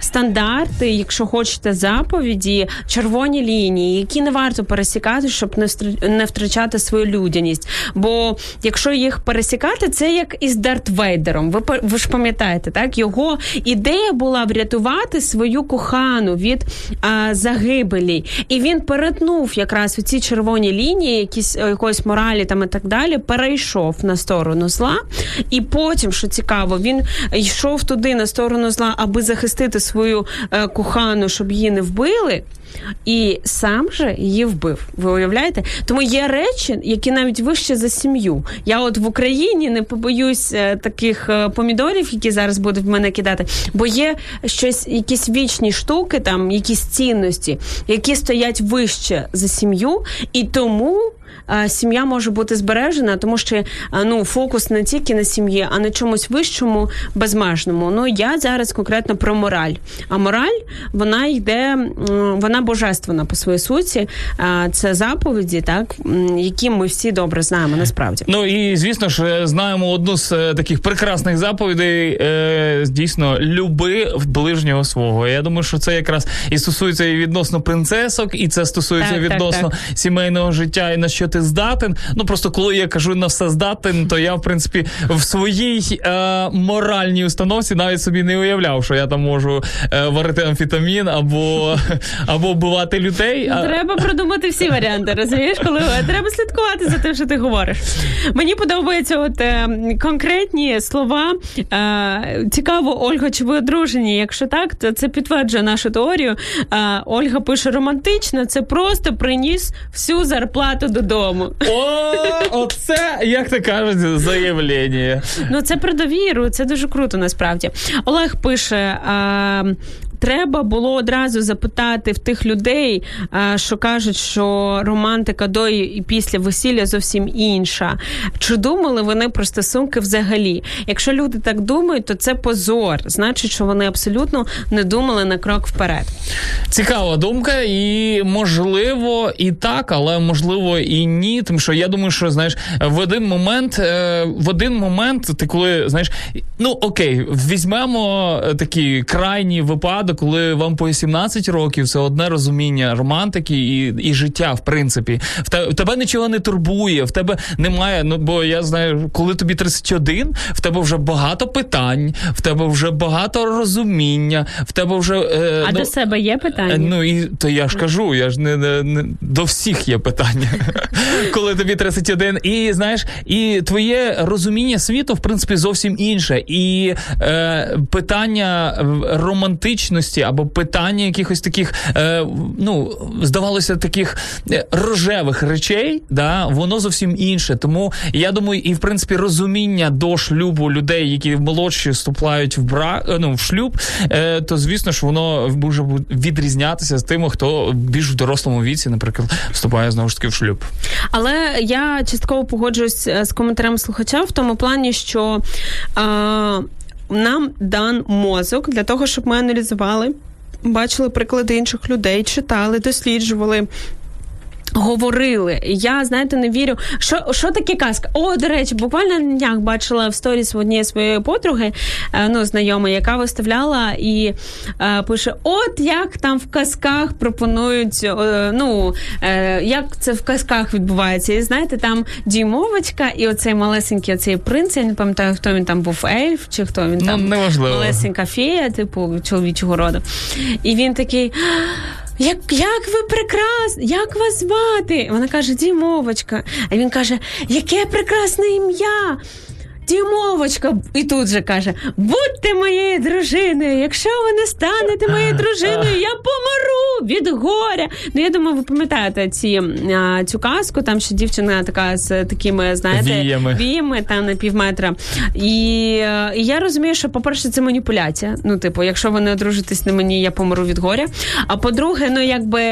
стандарти, якщо хочете, заповіді, червоні лінії, які не варто пересікати, щоб не втрачати свою людяність. Бо якщо їх пересікати, це як із Дарт Вейдером. Ви ви ж пам'ятаєте, так його ідея була врятувати свою кохану від а, загибелі, і він перетнув якраз у ці червоні лінії, якісь е, якоїсь моралі там і так далі, перейшов на сторону зла. І потім, що цікаво, він йшов туди на сторону зла, аби захистити свою е, кохану, щоб її не вбили. І сам же її вбив. Ви уявляєте? Тому є речі, які навіть вище за сім'ю. Я от в Україні не побоюсь е, таких е, помідорів, які зараз будуть в мене кидати, бо є щось, якісь вічні штуки, там якісь цінності, які стоять вище за сім'ю, і тому. е, Сім'я може бути збережена, тому що ну фокус не тільки на сім'ї, а на чомусь вищому, безмежному. Ну я зараз конкретно про мораль. А мораль вона йде, вона божественна по своїй суті. Це заповіді, так які ми всі добре знаємо насправді. Ну і звісно ж знаємо одну з е, таких прекрасних заповідей. Е, дійсно, люби в ближнього свого. Я думаю, що це якраз і стосується і відносно принцесок, і це стосується Так, так, відносно так. сімейного життя і на що ти здатен. Ну просто коли я кажу на все здатен, то я в принципі в своїй е, моральній установці навіть собі не уявляв, що я там можу е, варити амфетамін або, [LAUGHS] або вбивати людей. А, Треба продумати всі варіанти, розумієш, коли треба слідкувати за тим, що ти говориш. Мені подобаються от е, конкретні слова. Е, цікаво, Ольга, чи ви одружені? Якщо так, то це підтверджує нашу теорію. Е, Ольга пише романтично, це просто приніс всю зарплату додому. О, оце, як ти кажуть, заявлення. Ну, це про довіру, це дуже круто насправді. Олег пише. Треба було одразу запитати в тих людей, що кажуть, що романтика до і після весілля зовсім інша. Чи думали вони про стосунки взагалі? Якщо люди так думають, то це позор. Значить, що вони абсолютно не думали на крок вперед. Цікава думка, і можливо і так, але можливо і ні. Тому що я думаю, що знаєш, в один момент, е, в один момент, ти коли знаєш, ну окей, візьмемо е, такий крайній випадок, коли вам по 17 років це одне розуміння романтики і, і життя, в принципі. В те- в тебе нічого не турбує, в тебе немає. Ну бо я знаю, коли тобі 31, в тебе вже багато питань, в тебе вже багато розуміння, в тебе вже е, А ну, до себе є питання? Е, Ну і то я ж кажу, я ж не, не, не до всіх є питання, [LAUGHS] коли тобі 31. І знаєш, і твоє розуміння світу, в принципі, зовсім інше. І е, питання е, романтичності або питання якихось таких, е, ну, здавалося, таких е, рожевих речей, да, воно зовсім інше. Тому я думаю, і в принципі розуміння до шлюбу людей, які молодші вступають в брак, е, ну, в шлюб, е, то звісно ж воно може відрізнятися з тими, хто більш в дорослому віці, наприклад, вступає знову ж таки в шлюб. Але я частково погоджуюсь е, з коментарем слухача в тому плані, що е, нам дан мозок для того, щоб ми аналізували, бачили приклади інших людей, читали, досліджували. Говорили, я знаєте, не вірю. Що що таке казка? О, до речі, буквально на днях бачила в сторіс в однієї своєї подруги, е, ну знайомої, яка виставляла і е, пише: От як там в казках пропонують, е, ну е, як це в казках відбувається. І знаєте, там дюймовочка, і оцей малесенький оцей принц, я не пам'ятаю, хто він там був ельф, чи хто він Ну, там неважливо. малесенька фея, типу чоловічого роду. І він такий. Як, як ви прекрасні, як вас звати? Вона каже, Дімовочка. А він каже, яке прекрасне ім'я. Дімовочка, і тут же каже: будьте моєю дружиною. Якщо ви не станете моєю дружиною, я помру від горя. Ну я думаю, ви пам'ятаєте ці а, цю казку, там що дівчина така з такими, знаєте, Віями. віями там на півметра. І, е, і я розумію, що, по-перше, це маніпуляція. Ну, типу, якщо ви не одружитесь на мені, я помру від горя. А по-друге, ну якби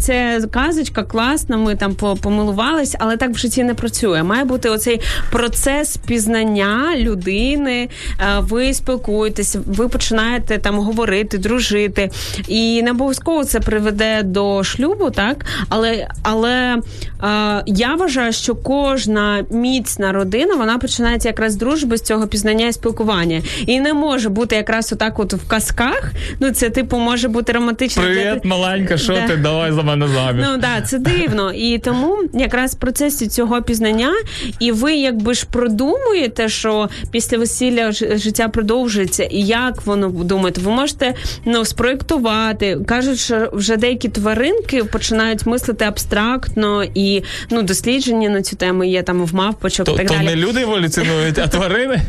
це казочка класна, ми там по- помилувались, але так в житті не працює. Має бути оцей процес пізнання. Пізнання людини, е, ви спілкуєтеся, ви починаєте там говорити, дружити. І не обов'язково це приведе до шлюбу, так? Але, але е, я вважаю, що кожна міцна родина вона починається якраз з дружби з цього пізнання і спілкування. І не може бути якраз отак, от в казках. Ну, це типу може бути романтично. Привіт, маленька, що Да. ти? Давай за мене заміж. Ну да, це дивно. І тому якраз в процесі цього пізнання, і ви якби ж продумуєте, що після весілля життя продовжується, і як воно думаєте, ви можете ну спроєктувати. Кажуть, що вже деякі тваринки починають мислити абстрактно і ну дослідження на цю тему є там в мавпочок То, так то далі. не люди еволюціонують, а тварини.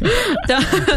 [LAUGHS]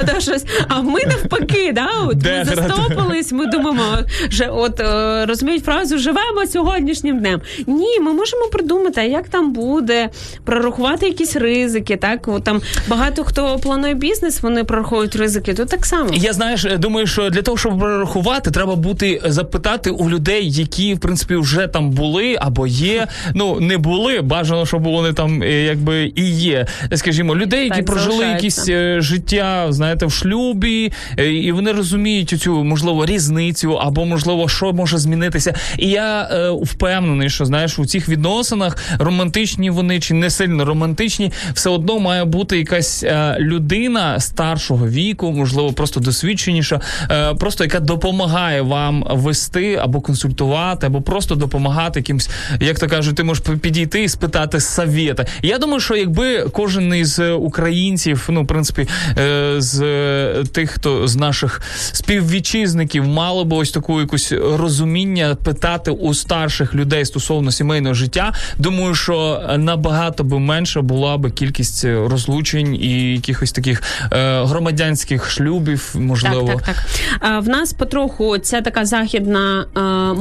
Та, щось. А ми навпаки, да? от ми застопились, ми думаємо, що от е, розуміють фразу живемо сьогоднішнім днем. Ні, ми можемо придумати, а як там буде, прорахувати якісь ризики. Так, от там багато хто планує бізнес, вони прораховують ризики. Тут так само. Я знаєш, думаю, що для того, щоб прорахувати, треба бути запитати у людей, які в принципі вже там були або є. [LAUGHS] Ну не були. Бажано, щоб вони там е, якби і є. Скажімо, людей, які Так, прожили якісь е, життя, знаєте, в шлюбі, е, і вони розуміють цю можливо різницю, або можливо, що може змінитися. І я е, впевнений, що знаєш, у цих відносинах романтичні вони чи не сильно романтичні, все одно має бути якась е, людина старшого віку, можливо, просто досвідченіша, е, просто яка допомагає вам вести або консультувати, або просто допомагати якимсь, як то кажуть, ти можеш підійти і спитати совєта. Я думаю, що якби кожен із е, українців, ну в принципі, е, з е, тих, хто з наших співвітчизників мало би ось таку якусь розуміння питати у старших людей стосовно сімейного життя. Думаю, що набагато би менше була би кількість е, розлучень і якихось таких е, громадянських шлюбів, можливо. Так, так, так. А, в нас потроху ця така західна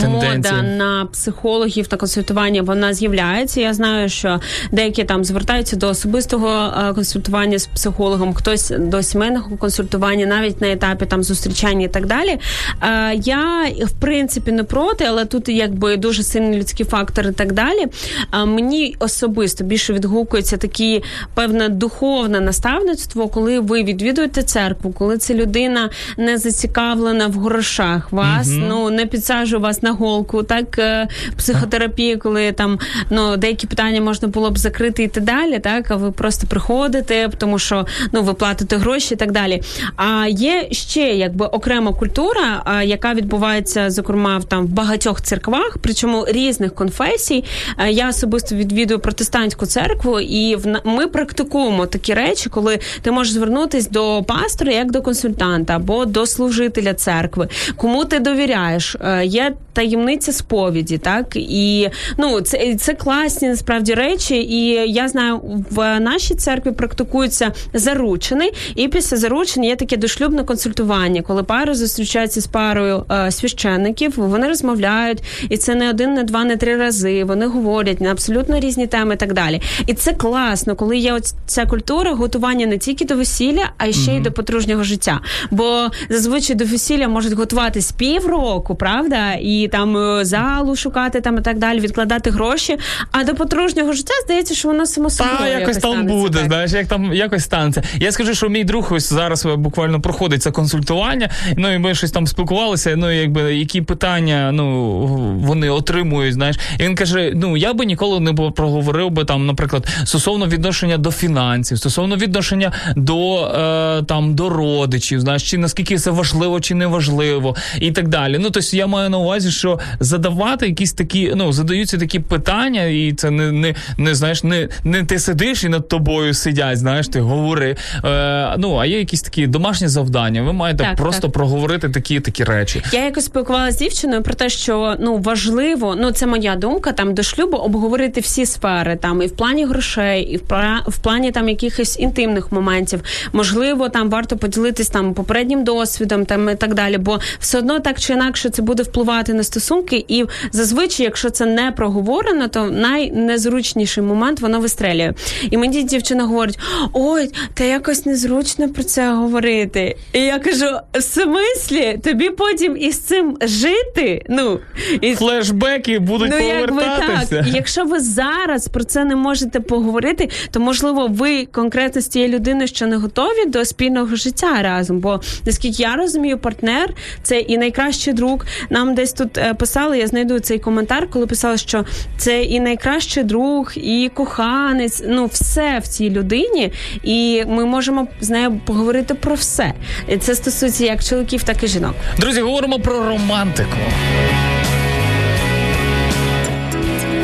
Тенденція. мода на психологів на консультування вона з'являється. Я знаю, що деякі там звертаються до особистого а, консультування з психологом, хтось до сімейного консультування, навіть на етапі там зустрічання і так далі. А, я в принципі не проти, але тут якби дуже сильний людський фактор і так далі. А, мені особисто більше відгукується такі певне духовне наставництво, коли ви відвідуєте церкву, коли ця людина не зацікавлена в грошах, вас ну не підсаджує вас на голку, так е, психотерапія, коли там ну деякі питання можна було б закрити і так далі, так а ви просто приходите, тому що ну ви платите гроші і так далі. А є ще якби окрема культура, яка відбувається зокрема в там в багатьох церквах, причому різних конфесій. Е, Я особисто відвідую протестантську церкву, і в ми практикуємо такі речі, коли ти можеш звернутись до пастора як до консультанта або до служителя церкви. Кому ти довіряєш? Е, Є таємниця сповіді, так і ну це, це класні насправді речі. І я знаю, в нашій церкві практикується заручений, і після заручень є таке дошлюбне консультування, коли пари зустрічаються з парою е, священників, вони розмовляють, і це не один, не два, не три рази. Вони говорять на абсолютно різні теми і так далі. І це класно, коли є от ця культура готування не тільки до весілля, а ще й до подружнього життя. Бо зазвичай до весілля можуть готуватись півроку, правда, і там е, залу шукати там і так далі, відкладати гроші. А до подружнього життя здається, що воно само собою Та якось там станеться, буде, так. знаєш, як там якось станеться. Я скажу, що мій друг ось зараз буквально проходить це консультування. Ну і ми щось там спілкувалися. Ну, якби які питання ну вони отримують. Знаєш, і він каже: ну я би ніколи не проговорив би там, наприклад, стосовно відношення до фінансів, стосовно відношення до е, там до родичів, знаєш, чи наскільки це важливо, чи не важливо, і так далі. Ну тобто я маю на увазі, що задавати якісь такі, ну задаються такі питання, і це не, не, не знаєш, не, не ти сидиш і над тобою сидять, знаєш, ти говори. Е, ну а є якісь такі домашні завдання. Ви маєте Так, просто так. проговорити такі такі речі. Я якось спілкувалася з дівчиною про те, що ну важливо, ну це моя думка, там до шлюбу обговорити всі сфери, там і в плані грошей, і в в плані там якихось інтимних моментів. Можливо, там варто поділитись там попереднім досвідом, там і так далі. Бо все одно так чи інакше це буде впливати на стосунки, і зазвичай, якщо це не проговорено, то найнезручніший момент воно вистрелює. І мені дівчина говорить: ой, та якось незручно про це говорити. І я кажу: в смислі, тобі потім із цим жити? Ну і Флешбеки будуть Ну, якби так. Якщо ви зараз про це не можете поговорити, то можливо ви конкретно з тією тією людиною, що не готові до спільного життя разом. Бо наскільки я розумію, партнер це і найкращий друг. Нам десь тут е, писали, я знайду цей коментар, коли писали, що це і найкращий друг, і коханець. Ну, все в цій людині, і ми можемо з нею поговорити про все. Це стосується як чоловіків, так і жінок. Друзі, говоримо про романтику.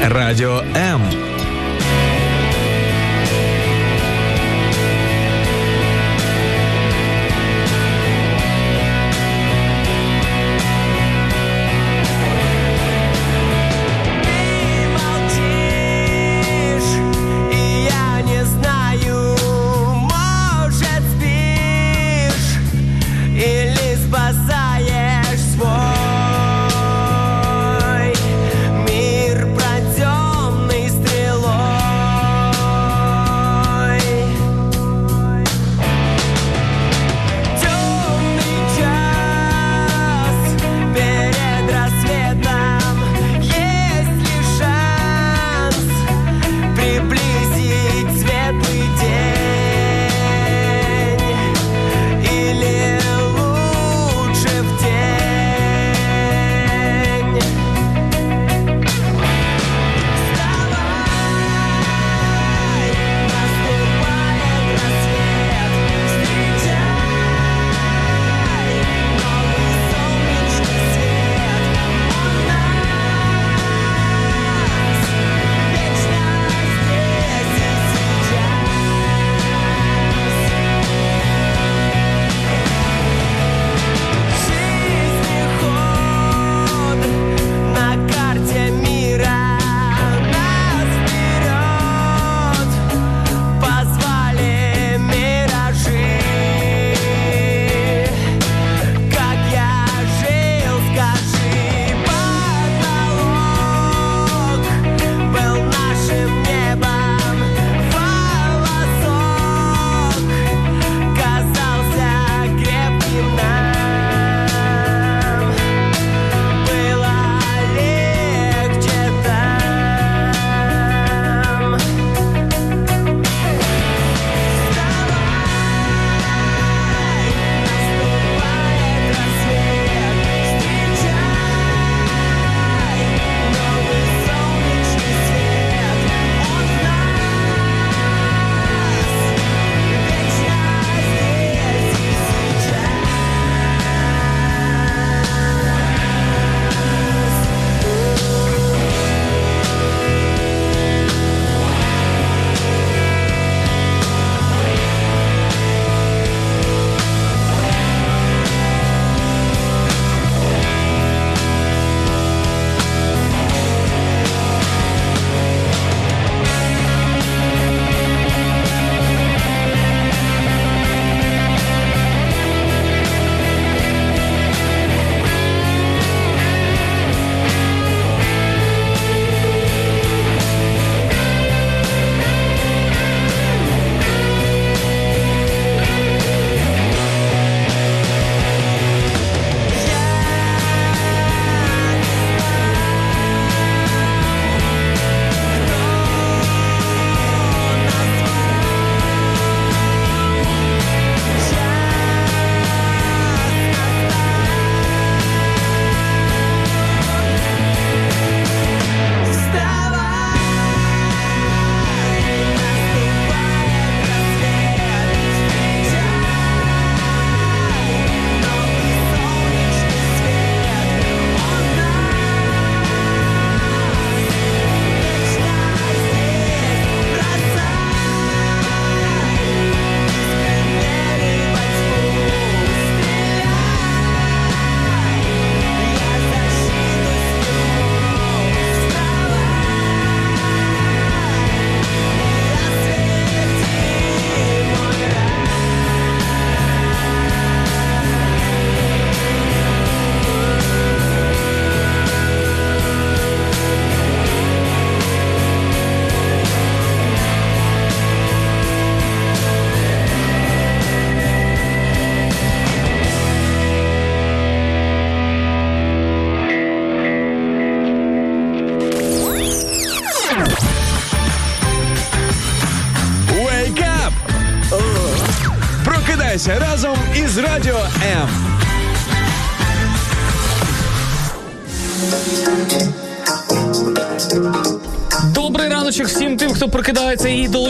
Радіо М.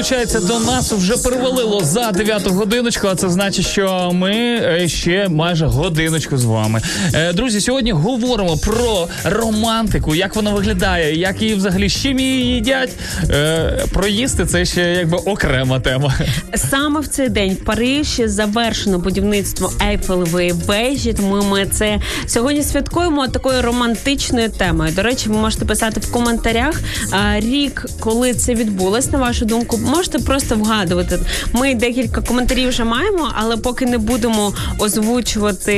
долучається до нас. Вже перевалило за 9 годиночку. А це значить, що ми е, ще майже годиночку з вами. Е, Друзі, сьогодні говоримо про романтику, як вона виглядає, як її взагалі з чим її їдять. Е, Про їсти це ще якби окрема тема. Саме в цей день в Парижі завершено будівництво Ейфелевої вежі. Тому ми це сьогодні святкуємо такою романтичною темою. До речі, ви можете писати в коментарях рік, коли це відбулось. На вашу думку, можете просто вгадувати. Ми декілька коментарів вже маємо, але поки не будемо озвучувати.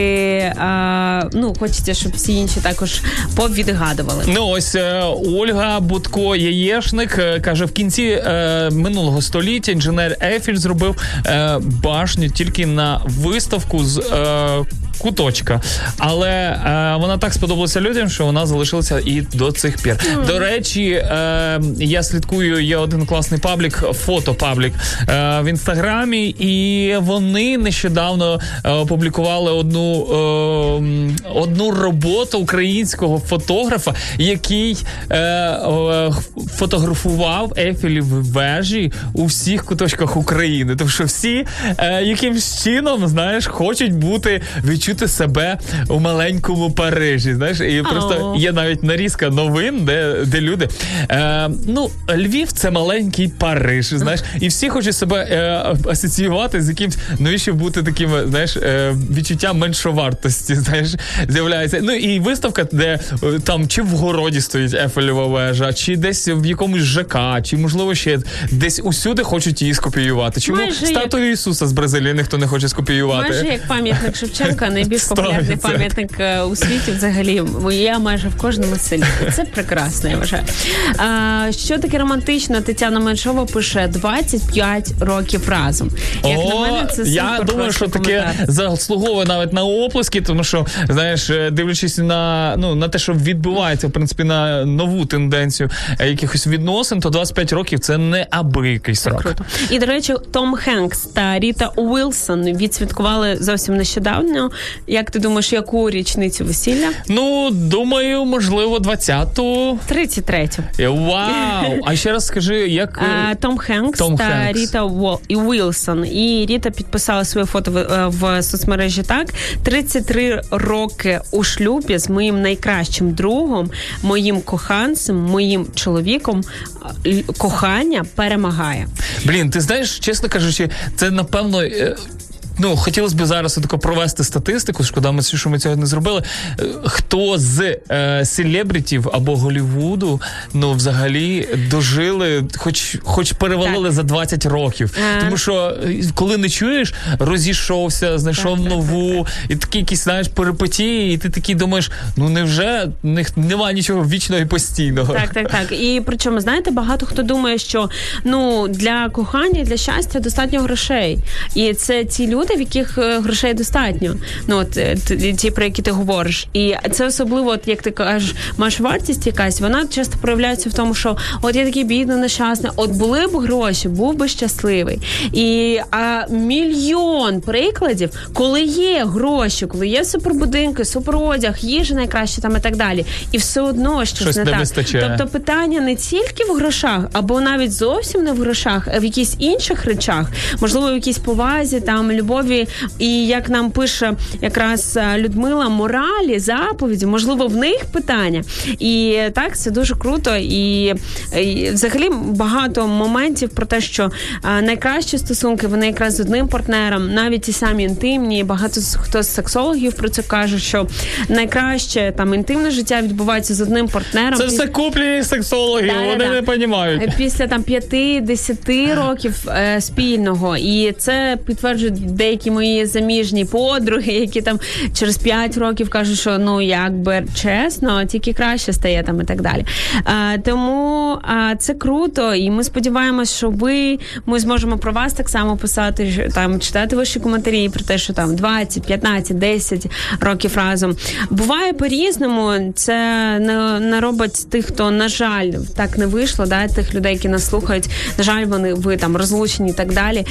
А, ну хочеться, щоб всі інші також повідгадували. Ну ось е, Ольга Будко Яєшник е, каже: в кінці е, минулого століття інженер Ейфель зробив е, башню тільки на виставку з. Е, Куточка, але е, вона так сподобалася людям, що вона залишилася і до цих пір. До речі, е, я слідкую. Є один класний паблік, фотопаблік е, в інстаграмі, і вони нещодавно е, опублікували одну, е, одну роботу українського фотографа, який е, е, фотографував Ейфелеві вежі у всіх куточках України. Тому що всі е, якимсь чином, знаєш, хочуть бути відчути себе у маленькому Парижі. Знаєш, і просто є навіть нарізка новин, де, де люди. Е, ну, Львів це маленький Париж, знаєш, і всі хочуть себе е, асоціювати з якимсь навіщо бути таким, знаєш, е, відчуттям меншовартості, знаєш, з'являється. Ну і виставка, де е, там чи в городі стоїть Ефелєва вежа, чи десь в якомусь ЖК, чи можливо ще десь усюди хочуть її скопіювати. Чому Майже як- статую Ісуса з Бразилії ніхто не хоче скопіювати? Майже як пам'ятник Шевченка, найбільш популярний пам'ятник е, у світі взагалі є майже в кожному селі. Це прекрасно, я вважаю. А, що таке романтично? Тетяна Меншова пише 25 років разом. Як на мене, це я думаю, що класний таке заслуговує навіть на оплески, тому що знаєш, е, дивлячись на ну на те, що відбувається, в принципі, на нову тенденцію е, якихось відносин, то 25 років це не абиякий срок. Круто. І до речі, Том Хенкс та Ріта Уілсон відсвяткували зовсім нещодавно. Як ти думаєш, яку річницю весілля? Ну думаю, можливо, 20-ту. 33-ю. Е, Вау! А ще раз скажи, як е, А, Том Хенкс Том та Хенкс. Ріта Уол- і Уілсон. І Ріта підписала своє фото в, е, в соцмережі так: 33 роки у шлюбі з моїм найкращим другом, моїм коханцем, моїм чоловіком. Кохання перемагає. Блін, ти знаєш, чесно кажучи, це напевно. Ну, хотілося б зараз тако провести статистику. Шкода, ми, що ми цього не зробили. Е, Хто з е, селебритів або Голівуду, ну, взагалі, дожили, хоч, хоч перевалили Так. за 20 років. Е. Тому що е, коли не чуєш, розійшовся, знайшов Так, так, нову, і такі якісь, знаєш, перипетії, і ти такий думаєш, ну невже в них немає нічого вічного і постійного. Так, так, так. І причому, знаєте, багато хто думає, що ну для кохання, для щастя достатньо грошей. І це ті люди, в яких е, грошей достатньо. Ну от е, ті, про які ти говориш. І це особливо, от як ти кажеш, маєш вартість якась, вона часто проявляється в тому, що от я такий бідний, нещасний, от були б гроші, був би щасливий. І а мільйон прикладів, коли є гроші, коли є супербудинки, суперодяг, їжа найкраще там і так далі. І все одно щось, Щось не, не так. вистачає. Тобто питання не тільки в грошах, або навіть зовсім не в грошах, а в якісь інших речах, можливо, в якійсь повазі, там любові. І як нам пише якраз е, Людмила, моралі, заповіді, можливо, в них питання. І так це дуже круто. І, і взагалі багато моментів про те, що е, найкращі стосунки вони якраз з одним партнером, навіть ті самі інтимні. Багато хто з сексологів про це каже, що найкраще там інтимне життя відбувається з одним партнером. Це все куплі сексологи, Да-да-да. вони не розуміють. Після там 5-10 років е, спільного, і це підтверджують деякі мої заміжні подруги, які там через 5 років кажуть, що ну якби чесно, тільки краще стає там і так далі. Е, тому е, це круто, і ми сподіваємось, що ви ми зможемо про вас так само писати, там читати ваші коментарі про те, що там 20, 15, 10 років разом. Буває по-різному. Це не, не робить тих, хто на жаль так не вийшло. Да, тих людей, які нас слухають. На жаль, вони ви там розлучені і так далі.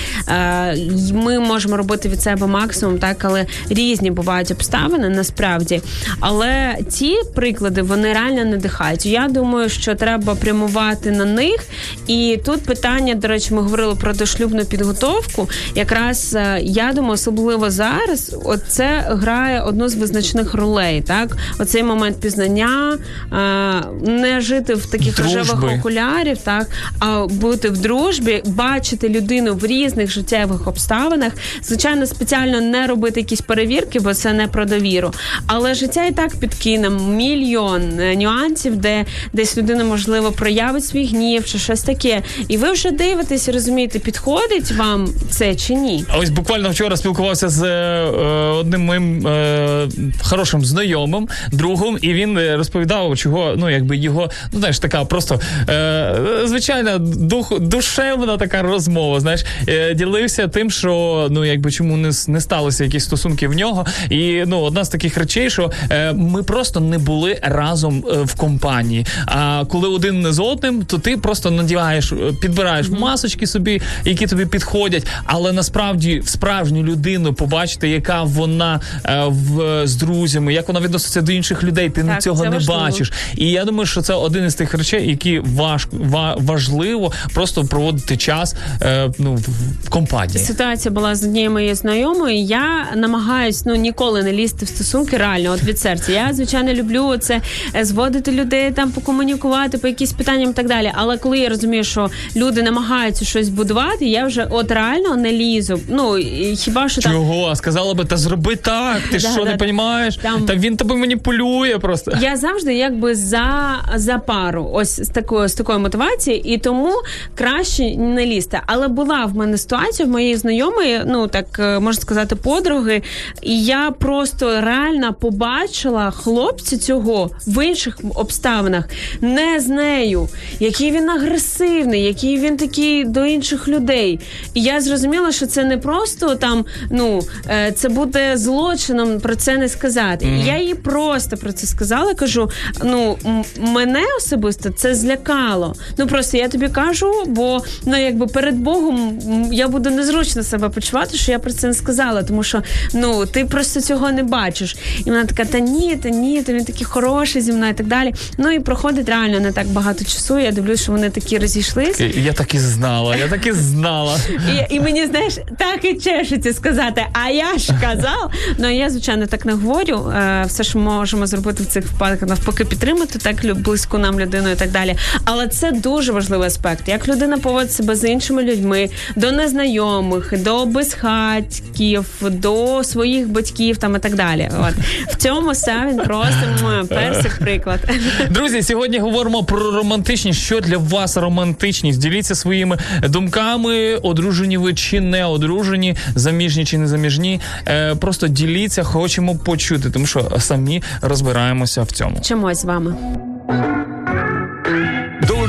Й ми можемо робити від себе максимум, так але різні бувають обставини насправді. Але ці приклади вони реально надихають. Я думаю, що треба прямувати на них. І тут питання, до речі, ми говорили про дошлюбну підготовку. Якраз е, я думаю, особливо зараз, от це грає одну з визначних ролей. Так, оцей момент пізнання, е, не жити в таких Дружби. рожевих окулярів, так а бути в дружбі, бачити людину в різних життєвих обставинах. Звичайно, спеціально не робити якісь перевірки, бо це не про довіру. Але життя і так підкине мільйон е, нюансів, де десь людина можливо проявить свій гнів чи щось таке. І ви вже дивитесь розумієте, підходить вам це чи ні. Ось буквально вчора спілкувався з е, одним моїм е, хорошим знайомим, другом, і він е, розповідав, чого ну якби його, ну знаєш, така просто е, звичайна дух, душевна така розмова. Знаєш, е, ділився тим, що ну якби чому не, не сталося якісь стосунки в нього. І ну одна з таких речей, що е, ми просто не були разом е, в компанії. А коли один з одним, то ти просто надіваєш, е, підбираєш масочки собі, які тобі підходять. Але насправді в справжню людину побачити, яка вона е, в, з друзями, як вона відноситься до інших людей, ти Так, цього не важливо. бачиш. І я думаю, що це один із тих речей, які важ, ва, важливо просто проводити час е, ну, в, в компанії. Ситуація була з однією моєю знайомою. Я намагаюсь ну ніколи не лізти в стосунки реально, от від серця. Я звичайно люблю це е, зводити людей, там покомунікувати по якісь питанням і так далі. Але коли я розумію, що люди намагаються щось будувати, я вже от реально не лізу. Ну хіба що там Чого? Сказала би, та зроби так. Ти Да, що да, не розумієш? Там- Та він тебе маніпулює просто. Я завжди якби за, за пару, ось з такою з такої мотивації, і тому краще не лізти. Але була в мене ситуація в моєї знайомої, ну так е, можна сказати, подруги, і я просто реально побачила хлопця цього в інших обставинах, не з нею, який він агресивний, який він такий до інших людей. І я зрозуміла, що це не просто там, ну е, це буде злочином про це не сказати. І я їй просто про це сказала. Кажу: ну мене особисто це злякало. Ну просто я тобі кажу, бо ну якби перед Богом я буду незручно себе почувати, що я про це не сказала, тому що ну ти просто цього не бачиш. І вона така: та ні, та ні, та він такий хороший зі мною і так далі. Ну і проходить реально не так багато часу. Я дивлюсь, що вони такі розійшлися. Я так і знала, я так і знала. І, і мені, знаєш, так і чешеться сказати, а я ж казав. Ну я, звичайно, так не говорю. Е, все, що можемо зробити в цих випадках, навпаки, підтримати так близьку нам людину і так далі. Але це дуже важливий аспект. Як людина поводить себе з іншими людьми, до незнайомих, до безхатьків, до своїх батьків там і так далі. От в цьому все він просто персик приклад. Друзі, сьогодні говоримо про романтичність. Що для вас романтичність? Діліться своїми думками, одружені ви чи не одружені, заміжні чи не заміжні. Е, просто діліться, хочемо почути, тому що самі розбираємося в цьому. Чимось з вами.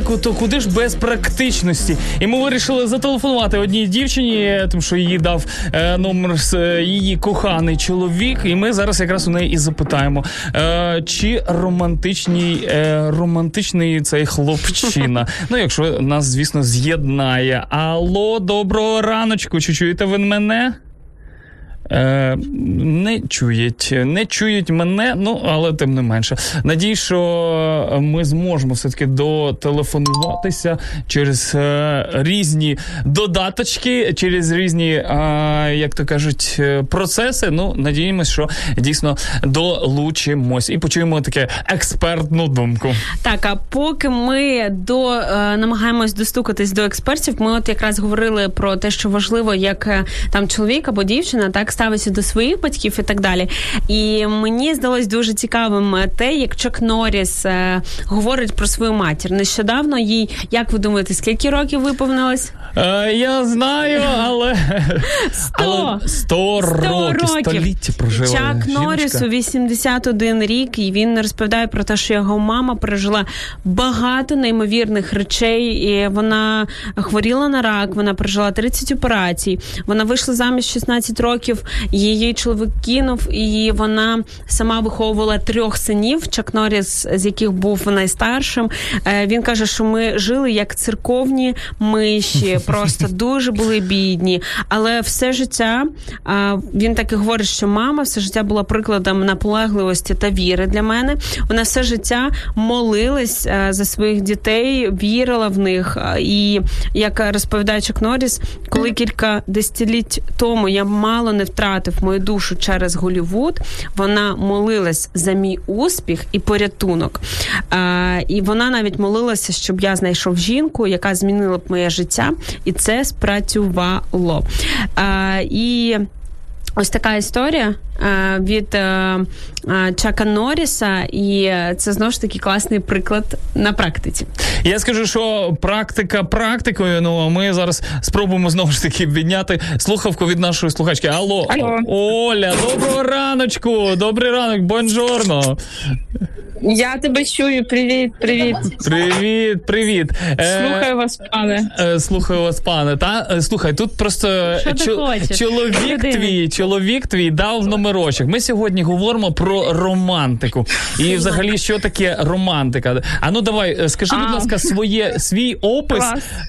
Романтику, то куди ж без практичності? І ми вирішили зателефонувати одній дівчині, тому що їй дав е, номер з е, її коханий чоловік. І ми зараз якраз у неї і запитаємо, е, чи романтичний, е, романтичний цей хлопчина. [LAUGHS] Ну, якщо нас, звісно, з'єднає. Алло, доброго раночку. Чи чуєте ви мене? Е, не чують, не чують мене, ну але тим не менше. Надію, що ми зможемо все-таки дотелефонуватися через е, різні додаточки, через різні, е, як то кажуть, е, процеси. Ну, надіємося, що дійсно долучимось і почуємо таке експертну думку. Так, а поки ми до е, намагаємось достукатись до експертів, ми от якраз говорили про те, що важливо, як е, там чоловік або дівчина так ставиться до своїх батьків і так далі. І мені здалось дуже цікавим е, те, як Чак Норріс е, говорить про свою матір. Нещодавно їй, як ви думаєте, скільки років виповнилось? Е, я знаю, але [LAUGHS] Сто! але 100 років, століття прожила. Чак жіночка. Норрісу 81 рік, і він розповідає про те, що його мама пережила багато неймовірних речей. І вона хворіла на рак, вона пережила 30 операцій. Вона вийшла заміж 16 років. Її чоловік кинув, і вона сама виховувала трьох синів. Чак Норріс, з яких був найстаршим. Е, Він каже, що ми жили як церковні миші, [LAUGHS] просто дуже були бідні. Але все життя він так і говорить, що мама все життя була прикладом наполегливості та віри для мене. Вона все життя молилась за своїх дітей, вірила в них. І як розповідає Чак Норріс, коли кілька десятиліть тому я мало не втратив мою душу через Голівуд, вона молилась за мій успіх і порятунок. Е, І вона навіть молилася, щоб я знайшов жінку, яка змінила б моє життя, і це спрацювало. Е, І Ось така історія від е, Чака Норріса, і це знову ж таки класний приклад на практиці. Я скажу, що практика практикою. Ну а ми зараз спробуємо знову ж таки підняти слухавку від нашої слухачки. Алло, Алло. Оля, доброго раночку, добрий ранок, бонжорно. Я тебе чую. Привіт, привіт. Привіт, привіт. Е, Слухаю вас, пане. Е, Слухаю вас, пане. Та е, слухай, тут просто Що ти хочеш? чоловік Людина. твій, чоловік твій дав номерочок. Ми сьогодні говоримо про романтику. І взагалі, що таке романтика? А ну давай, е, скажи, будь ласка, своє свій опис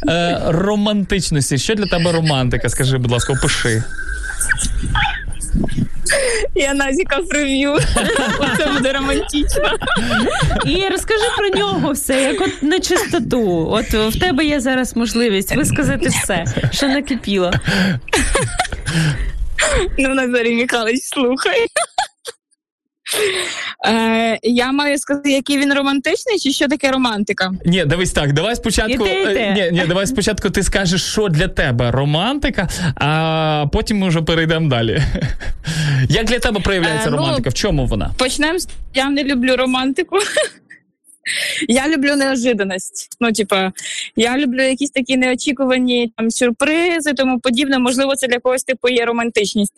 е, романтичності. Що для тебе романтика? Скажи, будь ласка, опиши. Я Назіка прив'ю. Це буде романтично. І розкажи про нього все, як от на чистоту. От в тебе є зараз можливість висказати все, що накипіло. Ну, Назарій Михайлович, слухай. Е, я маю сказати, який він романтичний, чи що таке романтика? Ні, дивись так. Давай спочатку. Іди, те, і те. е, Ні, ні, давай спочатку ти скажеш, що для тебе романтика, а потім ми вже перейдемо далі. Як для тебе проявляється Е, ну, романтика? В чому вона? Почнемо з я не люблю романтику. Я люблю неожиданність. Ну, типа, я люблю якісь такі неочікувані там сюрпризи, тому подібне. Можливо, це для когось типу є романтичність.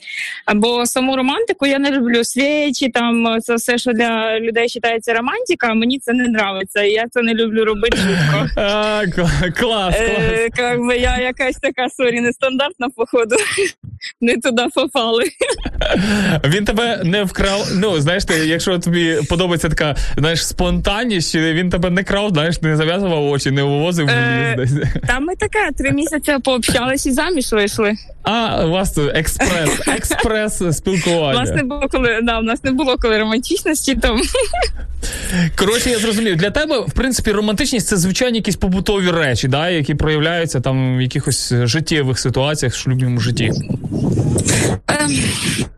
Або саму романтику я не люблю свічі, там це все, що для людей вважається романтика. а Мені це не подобається. І я це не люблю робити [LAUGHS] клас, клас. Е, би я якась така сорі нестандартна, походу. Не туди попали. Він тебе не вкрав. Ну, знаєш, ти, якщо тобі подобається така, знаєш, спонтанність, він тебе не крав, знаєш, не зав'язував очі, не вивозив в Е, ліс десь. Там ми таке три місяці пообщались і заміж вийшли. А, у вас експрес, [LAUGHS] експрес У нас не було коли да, у нас не було коли романтичності. Там Коротше, я зрозумів. Для тебе, в принципі, романтичність це звичайні якісь побутові речі, да, які проявляються там в якихось життєвих ситуаціях в шлюбному житті. Ем,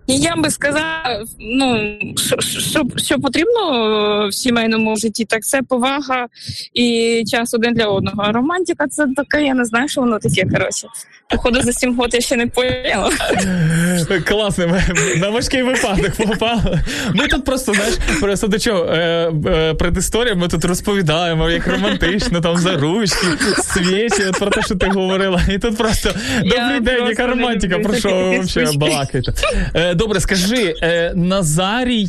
я би сказала, ну що, що, що потрібно в сімейному житті, так це повага і час один для одного. А романтика це таке, я не знаю, що воно таке. Коротше, походу за сім років я ще не поняла. Класно, на важкий випадок попали. Ми тут просто, знаєш, просто до чого е, е, предісторія, ми тут розповідаємо, як романтично, там за ручки, свічі, от про те, що ти говорила. І тут просто добрий день, яка романтика, про що ви взагалі балакаєте. Е, добре, скажи, Назарій,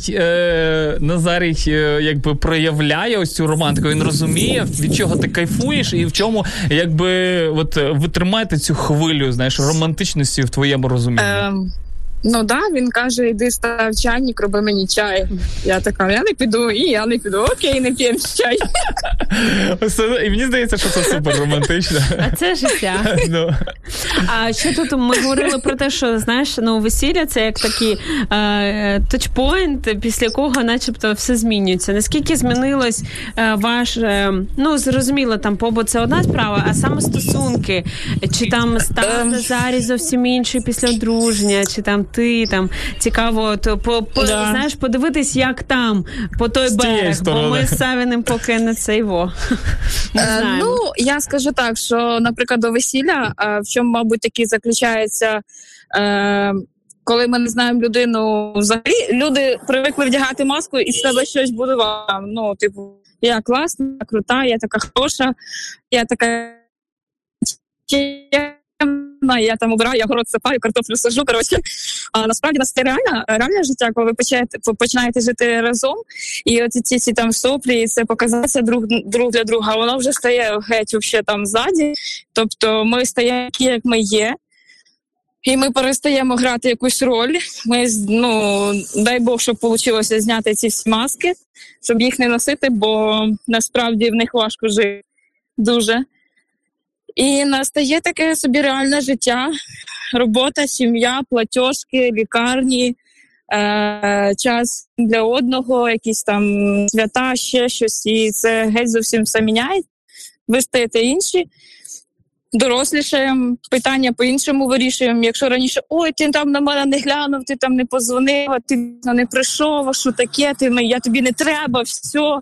Назарій якби проявляє ось цю романтику, він розуміє, від чого ти кайфуєш, і в чому якби от витримати цю хвилю, знаєш, романтичності в твоєму розумінні. Ем, ну да, він каже: йди став чайник, роби мені чай. Я така, я не піду, і я не піду. Окей, не п'ємо чай. [LAUGHS] І мені здається, що це супер романтично. А це життя. [LAUGHS] Ну. А ще тут ми говорили про те, що знаєш, ну весілля це як такий е, після якого, начебто, все змінюється. Наскільки змінилось е, ваш, е, ну зрозуміло, там побут це одна справа, а саме стосунки, чи там Ем. Назарій зовсім інший після одруження, чи там ти там цікаво, то по, по Да. знаєш, подивитись, як там по той З берег, бо ми з Савіним поки не цей во. Е. Ну, я скажу так, що, наприклад, до весілля, е, в чому, мабуть, такий заключається. Е, коли ми не знаємо людину, взагалі люди привикли вдягати маску і з себе щось будувати. Ну, типу, я класна, я крута, я така хороша, я така чемна, я там обираю, я город сипаю, картоплю сажу. Коротше, а насправді нас це реальне, реальне життя, коли ви починаєте, починаєте жити разом, і от ці ці там соплі, і це показатися друг, друг для друга, воно вже стає геть вообще там ззаді. Тобто ми стаємо як ми є. І ми перестаємо грати якусь роль. Ми ну дай Бог, щоб вийшло зняти ці всі маски, щоб їх не носити, бо насправді в них важко жити дуже. І настає таке собі реальне життя: робота, сім'я, платіжки, лікарні, е- час для одного, якісь там свята, ще щось. І це геть зовсім все міняє. Ви стаєте інші дорослішаємо, питання по-іншому вирішуємо. Якщо раніше ой, ти там на мене не глянув, ти там не позвонив, ти не прийшов, а що таке, ти я тобі не треба, все.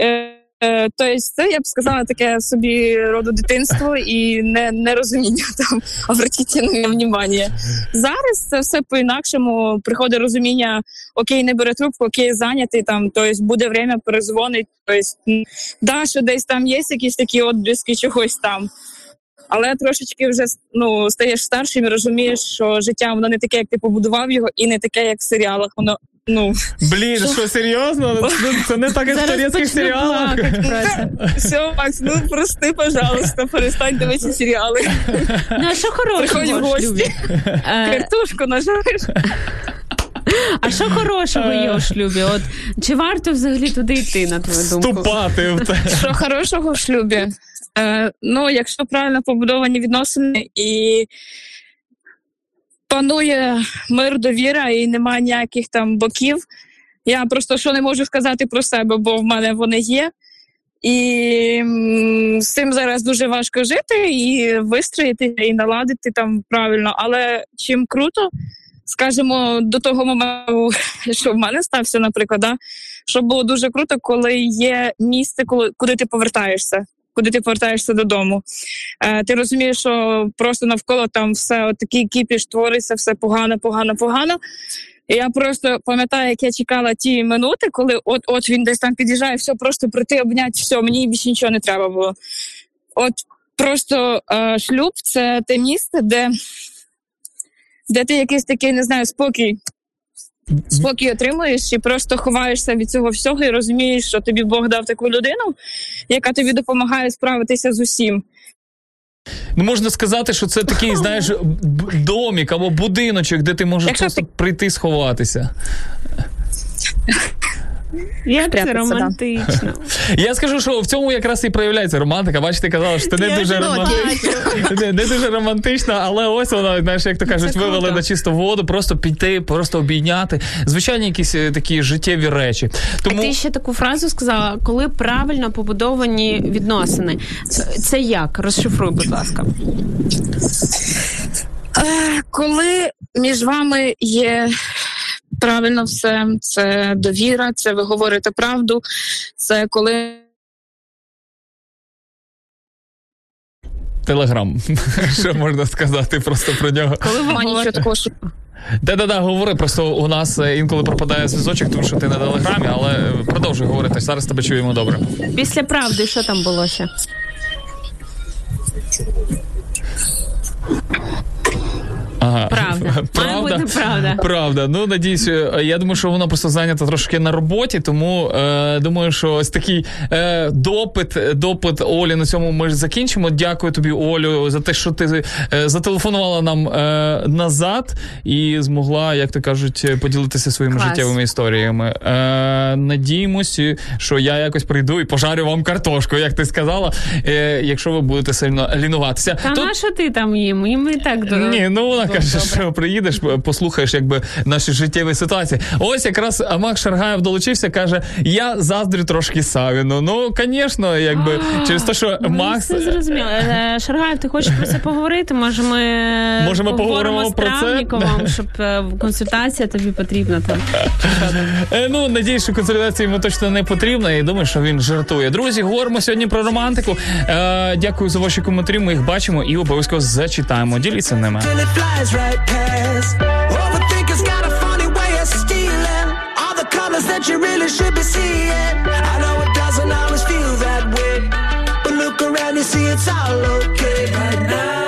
Е, е, Тобто, це я б сказала таке собі роду дитинство і не, нерозуміння [LAUGHS] там обратіть на мене внимання. Зараз це все по-інакшому. Приходить розуміння: окей, не бере трубку, окей, зайнятий там, тобто буде время перезвонить. Тобто, да, що десь там є якісь такі отблиски чогось там. Але трошечки вже ну, стаєш старшим і розумієш, що життя воно не таке, як ти побудував його, і не таке, як в серіалах. Воно ну Блін, що серйозно? Ну, Це не так, як в турецьких серіалах. все, Макс, ну прости, пожалуйста, перестань дивитися серіали. Ну, а що хорошого Приходь в гості. Е, Картошку нажариш. А що хорошого є у шлюбі? От чи варто взагалі туди йти, на твою думку? Вступати в те. Що хорошого в шлюбі? Е, ну, якщо правильно побудовані відносини і панує мир, довіра, і немає ніяких там боків. Я просто що не можу сказати про себе, бо в мене вони є. І з цим зараз дуже важко жити і вистроїти, і наладити там правильно. Але чим круто, скажімо, до того моменту, [LAUGHS] що в мене стався, наприклад, да, що було дуже круто, коли є місце, коли, куди ти повертаєшся. Куди ти повертаєшся додому. Е, ти розумієш, що просто навколо там все от такий кіпіш твориться, все погано, погано, погано. І я просто пам'ятаю, як я чекала ті минути, коли от от він десь там під'їжджає, все, просто прийти, обняти, все, мені більше нічого не треба було. От просто е, шлюб це те місце, де, де ти якийсь такий, не знаю, спокій. Спокій отримуєш і просто ховаєшся від цього всього і розумієш, що тобі Бог дав таку людину, яка тобі допомагає справитися з усім. Ну, можна сказати, що це такий, [LAUGHS] знаєш, домік або будиночок, де ти можеш Якщо просто прийти сховатися. Як це романтично. [LAUGHS] Я скажу, що в цьому якраз і проявляється романтика. Бачите, казала, що ти не Я дуже романтична, [LAUGHS] не, не дуже романтична, але ось вона, знаєш, як то кажуть, вивели на чисту воду, просто піти, просто обійняти. Звичайні якісь е, такі життєві речі. Тому А ти ще таку фразу сказала, коли правильно побудовані відносини. Це як? Розшифруй, будь ласка. Е, Коли між вами є правильно все, це довіра, це ви говорите правду. Це коли. Телеграм. [LAUGHS] Що можна сказати просто про нього? Коли також. Да-да-да, говори, просто у нас е, інколи пропадає зв'язочок, тому що ти на телеграмі, але е, продовжуй говорити. Зараз тебе чуємо добре. Після правди, що там було ще? Ага. Правда. [LAUGHS] Має бути правда. Правда. Ну надіюсь, е, я думаю, що вона просто зайнята трошки на роботі, тому е, думаю, що ось такий е, допит, допит Олі на цьому ми ж закінчимо. Дякую тобі, Олю, за те, що ти е, зателефонувала нам е, назад і змогла, як то кажуть, поділитися своїми Клас. життєвими історіями. Е, надіємось, що я якось прийду і пожарю вам картошку, як ти сказала, е, якщо ви будете сильно лінуватися. Та Тут- на що ти там їм? Їм і так до- ні, ну вона Добре. каже, що приїдеш, послухаєш, якби наші життєві ситуації. Ось якраз Макс Шаргаєв долучився, каже: я заздрю трошки Савіну. Ну, звісно, якби через те, що Ну, Макс. Зрозуміло. Е, Шаргаєв, ти хочеш про це поговорити? Може, ми, Може, ми поговоримо про це? Щоб е, консультація тобі потрібна там. Е, Ну, надіюсь, що консолідація йому точно не потрібна, і думаю, що він жартує. Друзі, говоримо сьогодні про романтику. Е, дякую за ваші коментарі. Ми їх бачимо і обов'язково зачитаємо. Діліться ними. Flies right past. Overthinkers got a funny way of stealing all the colors that you really should be seeing. I know it doesn't always feel that way, but look around, you see it's all okay right now.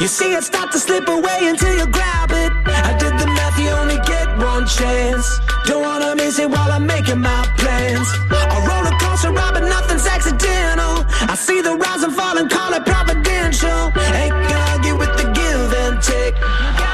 You see it start to slip away until you grab it. I did the math, you only get one chance. Don't wanna miss it while I'm making my plans. I roll a roller coaster ride, but nothing's accidental. I see the rise and fall and call it providential. Ain't gonna argue with the give and take.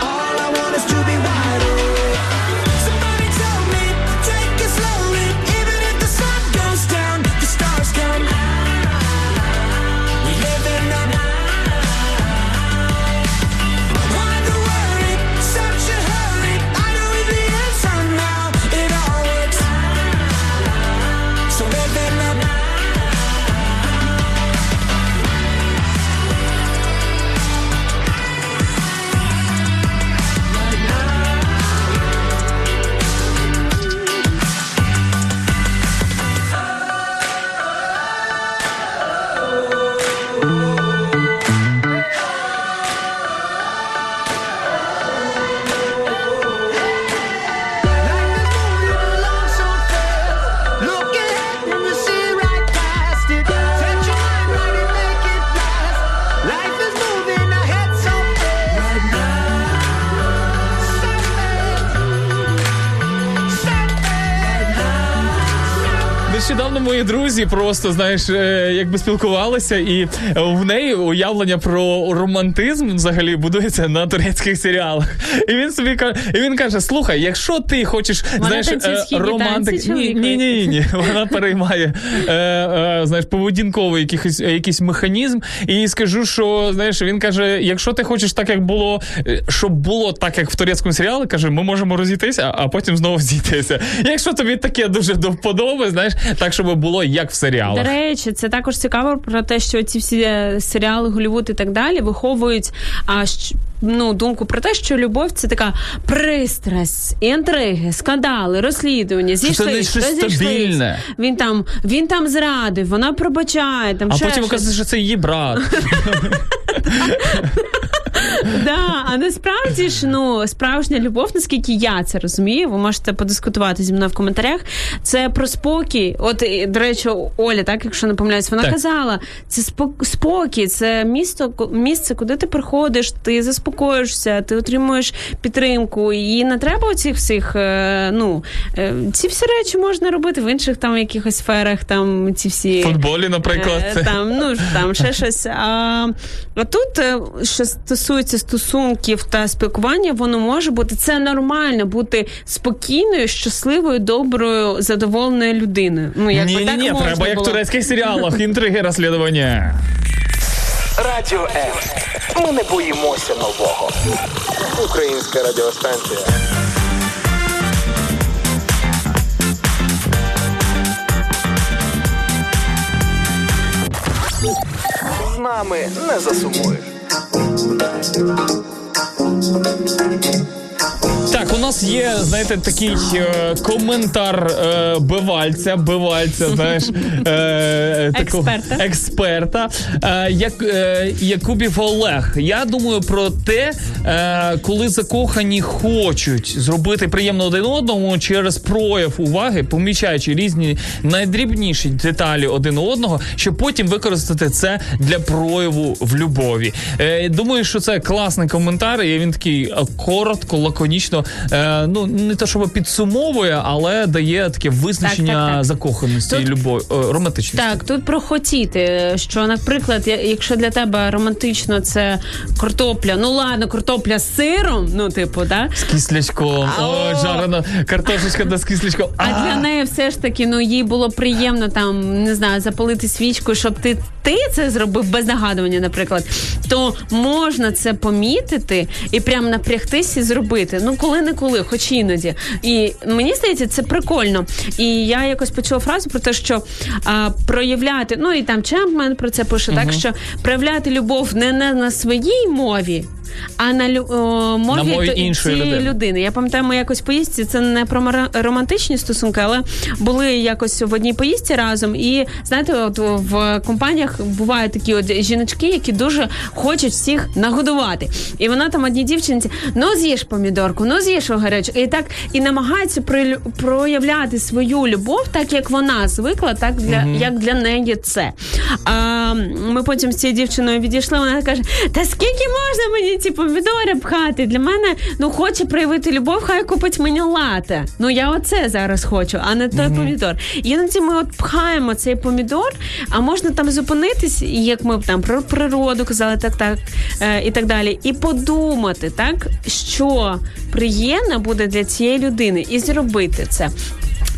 Мої друзі просто знаєш, е, якби спілкувалися, і в неї уявлення про романтизм взагалі будується на турецьких серіалах. І він собі каже, і він каже: слухай, якщо ти хочеш Вона знаєш, е, романтик, ні, ні, ні, ні, вона [LAUGHS] переймає е, знаєш, поведінковий якийсь, якийсь механізм. І скажу, що знаєш, він каже: якщо ти хочеш так, як було, щоб було так, як в турецькому серіалі, каже, ми можемо розійтися, а потім знову зійтися. Якщо тобі таке дуже до вподоби, знаєш, так щоб було як в До речі, це також цікаво про те, що ці всі е, серіали Голлівуд і так далі виховують а, ну, думку про те, що любов це така пристрасть, інтриги, скандали, розслідування, це зійшлись, не стабільне. Він там, він там зрадив, вона пробачає, там А потім оказується, що це її брат. [LAUGHS] [LAUGHS] Да, а насправді ж ну справжня любов, наскільки я це розумію, ви можете подискутувати зі мною в коментарях. Це про спокій. От до речі, Оля, так якщо не помиляюсь, вона Так. казала, це спокій, це місто, місце, куди ти приходиш, ти заспокоїшся, ти отримуєш підтримку. І не треба оцих всіх. е, Ну е, ці всі речі можна робити в інших там якихось сферах. Там ці всі футболі, наприклад. Е, Там, ну там ще щось. А, а тут, що стосується стосунків та спілкування, воно може бути це нормально бути спокійною, щасливою, доброю, задоволеною людиною. Ну, якби Ні, ні, так ні, можна треба як в турецьких серіалах, [LAUGHS] інтриги, розслідування. Радіо М. Ми не боїмося нового. Українська радіостанція. З нами не засумуєш. Thank you. Так, у нас є, знаєте, такий е, коментар е, бивальця, бивальця, знаєш, е, такого Експерта. експерта е, як, е, Якубів Олег. Я думаю про те, е, коли закохані хочуть зробити приємно один одному через прояв уваги, помічаючи різні найдрібніші деталі один одного, щоб потім використати це для прояву в любові. Е, думаю, що це класний коментар, і він такий е, коротко, лаконічно, е, ну не те, щоб підсумовує, але дає таке визначення Так, так, так. закоханості і любові, е, романтичності. Так, тут про хотіти, що, наприклад, якщо для тебе романтично це картопля, ну ладно, картопля з сиром, ну типу, да? З кислячком, о, о. жарена картошечка да з кислячком. А для неї все ж таки, ну їй було приємно там не знаю, запалити свічку, щоб ти, ти це зробив без нагадування, наприклад, то можна це помітити і прям напрягтись і зробити. Ну коли не коли, хоч іноді. І мені здається, це прикольно. І я якось почула фразу про те, що а, проявляти, ну і там Чемпмен про це пише, так що проявляти любов не, не на своїй мові. А на о, мові, На мові то- іншої цієї людини. людини. Я пам'ятаю, ми якось поїздці, це не про романтичні стосунки, але були якось в одній поїздці разом. І знаєте, от в компаніях бувають такі от жіночки, які дуже хочуть всіх нагодувати. І вона там одній дівчинці: ну з'їж помідорку, ну з'їж огірочок. І так і намагається проявляти свою любов, так як вона звикла, так для як для неї це. А ми потім з цією дівчиною відійшли. Вона каже: Та скільки можна мені ці помідори пхати? Для мене ну хоче проявити любов, хай купить мені лате. Ну я оце зараз хочу, а не той помідор. І іноді ми от пхаємо цей помідор, а можна там зупинитись, як ми там про природу казали, так, так е, і так далі, і подумати, так що приємно буде для цієї людини, і зробити це.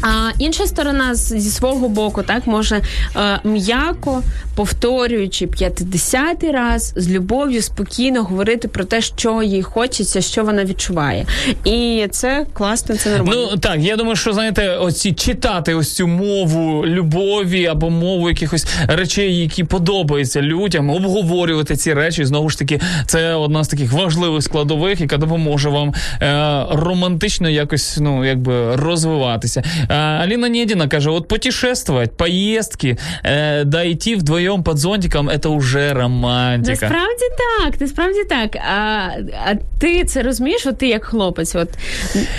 А інша сторона зі свого боку, так може е, м'яко повторюючи 50-й раз з любов'ю спокійно говорити про те, що їй хочеться, що вона відчуває. І це класно, це нормально. Ну так, я думаю, що знаєте, оці читати ось цю мову любові або мову якихось речей, які подобаються людям, обговорювати ці речі. Знову ж таки, це одна з таких важливих складових, яка допоможе вам е, романтично якось ну якби розвиватися. Е, Аліна Нєдіна каже: от путешествовать, поїздки, е, да йти вдвоєм під зонтиком, це вже романтика. Насправді так, насправді так. А, а ти це розумієш? От ти як хлопець, от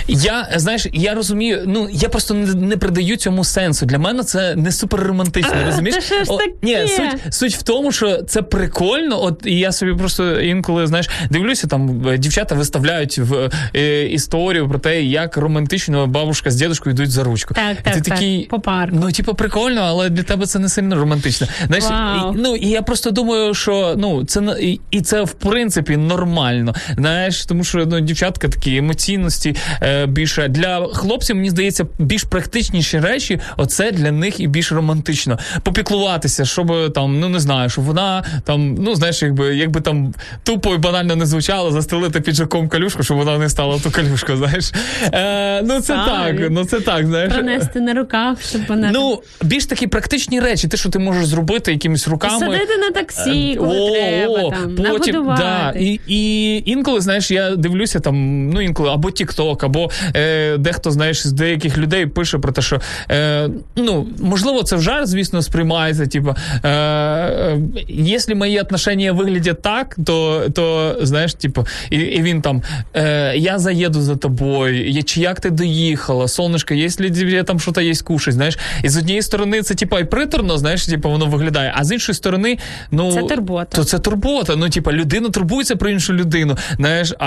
Я знаєш, я розумію. Ну я просто не, не придаю цьому сенсу. Для мене це не супер романтично. Розумієш? та що ж таке? ні, суть, суть в тому, що це прикольно. От і я собі просто інколи знаєш, дивлюся, там е, дівчата виставляють в е, історію про те, як романтично бабушка з дідушкою йдуть за ручку. Так, І так, ти так, такий, по парку. Ну, типу, прикольно, але для тебе це не сильно романтично. Знаєш, Вау. і, ну і я просто думаю, що ну це і, і це в принципі нормально. Знаєш, тому що ну дівчатка такі емоційності е, більше для хлопців, мені здається, більш практичніші речі. Оце для них і більш романтично. Попіклуватися, щоб там, ну не знаю, щоб вона там, ну знаєш, якби якби там тупо і банально не звучало, застелити піджаком калюшку, щоб вона не стала ту калюшку. Знаєш, е, ну це Так. так, ну це так, знаєш. Пронести на руках, щоб вона Ну, більш такі практичні речі, те, що ти можеш зробити якимись руками. садити на таксі, коли треба, там, потім, да, і, і інколи, знаєш, я дивлюся там, ну інколи або TikTok, або е, дехто, знаєш, з деяких людей пише про те, що е, ну, можливо, це в жарт, звісно, сприймається. Типу, е, е, якщо мої отношення виглядять так, то, то знаєш, типу, і, і він там е, я заїду за тобою, я, чи як ти доїхала, сонечко, якщо тебе там щось є кушать, знаєш. І з однієї сторони це типа і приторно, знаєш, типу, воно виглядає, а з іншої сторони, ну Це турбота. То це турбота. Ну, типа, людина турбується про іншу людину. Знаєш, а,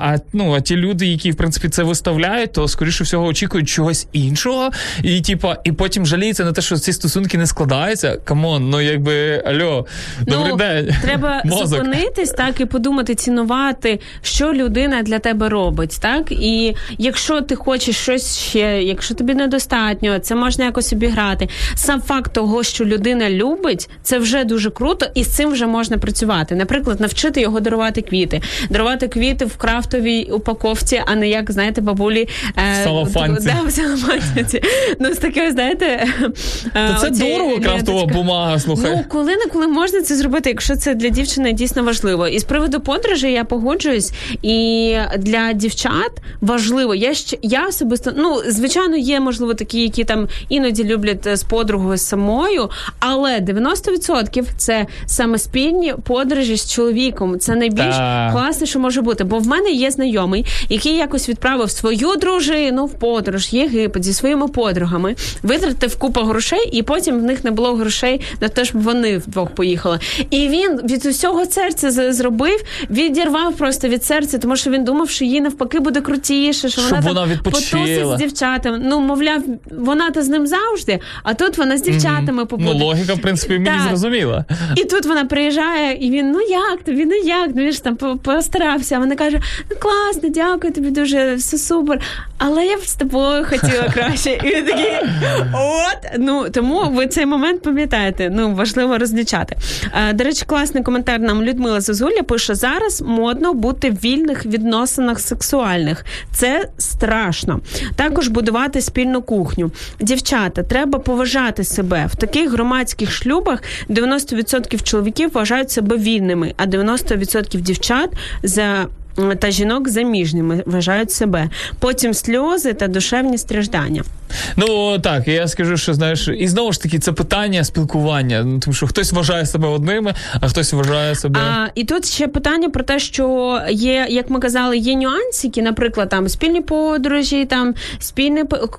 а, ну, а ті люди, які в принципі це виставляють, то скоріше всього очікують чогось іншого, і типа, і потім жаліються на те, що ці стосунки не складаються. Come on, ну якби альо, добрий ну, день. Треба [LAUGHS] Мозок. зупинитись так і подумати, цінувати, що людина для тебе робить. Так і якщо ти хочеш щось ще, якщо тобі недостатньо, це можна якось обіграти. Сам факт того, що людина любить, це вже дуже круто, і з цим вже можна працювати. Наприклад, навчити його дарувати квіти, дарувати квіти в крафтовій упаковці, а не як знаєте, бабулі е. Да, в салофанці. Ну з такою, знаєте, е, То це дорого, крафтова бумага, слухай. Ну, коли не коли можна це зробити, якщо це для дівчини дійсно важливо. І з приводу подорожей я погоджуюсь. І для дівчат важливо. Я ще я особисто, ну звичайно, є можливо такі, які там іноді люблять е, з подругою самою, але 90% це саме спільні подорожі з чоловіком. Це найбільш Так. класне, що може бути. Бо в мене є знайомий, який якось відправив свою дружину в подорож Єгипет зі своїми подругами, витратив купу грошей, і потім в них не було грошей на те, щоб вони вдвох поїхали. І він від усього серця зробив, відірвав просто від серця, тому що він думав, що їй навпаки буде крутіше, що Щоб вона, вона там потусить з дівчатами. Ну, мовляв, вона то з ним завжди, а тут вона з дівчатами побуде. Ну, логіка, в принципі, мені Так. зрозуміла. І тут вона приїжджає, і він, ну як тобі, ну як? Ну він ж там постарався. А вона каже: ну класно, дякую тобі дуже, все супер. Але я б з тобою хотіла [LAUGHS] краще. І він такий, от. Ну тому ви цей момент пам'ятаєте. Ну важливо розлічати. Е, До речі, класний коментар нам Людмила Зозуля пише: зараз модно бути в вільних відносинах сексуальних. Це страшно. Також будувати спільну кухню. Дівчата, треба поважати себе в таких громадських шлюбах. 90% чоловіків вважають себе вільними, а 90% дівчат за. Та жінок заміжніми вважають себе. Потім сльози та душевні страждання. Ну так, я скажу, що знаєш, і знову ж таки, це питання спілкування. Ну, тому що хтось вважає себе одними, а хтось вважає себе. А, і тут ще питання про те, що є, як ми казали, є нюансики, наприклад, там спільні подорожі, там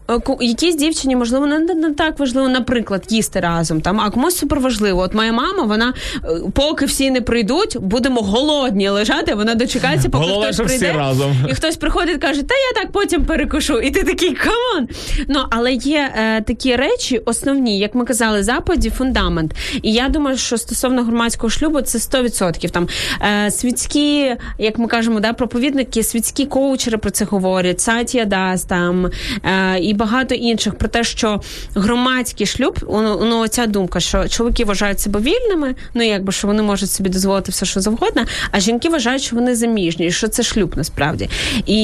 к- к- якісь дівчині, можливо, не, не, не так важливо, наприклад, їсти разом. Там, а комусь супер важливо. От моя мама, вона е, поки всі не прийдуть, будемо голодні лежати. Вона дочекається, поки Головне, хтось прийде. разом. І хтось приходить каже, та я так потім перекушу. І ти такий come on. Ну але є е, такі речі основні, як ми казали, заповіді, фундамент. І я думаю, що стосовно громадського шлюбу це 100%. Там е, світські, як ми кажемо, да, проповідники, світські коучери про це говорять, Сатія Дас там е, і багато інших про те, що громадський шлюб, ну, ну ця думка, що чоловіки вважають себе вільними, ну якби що вони можуть собі дозволити все, що завгодно, а жінки вважають, що вони заміжні, що це шлюб насправді. І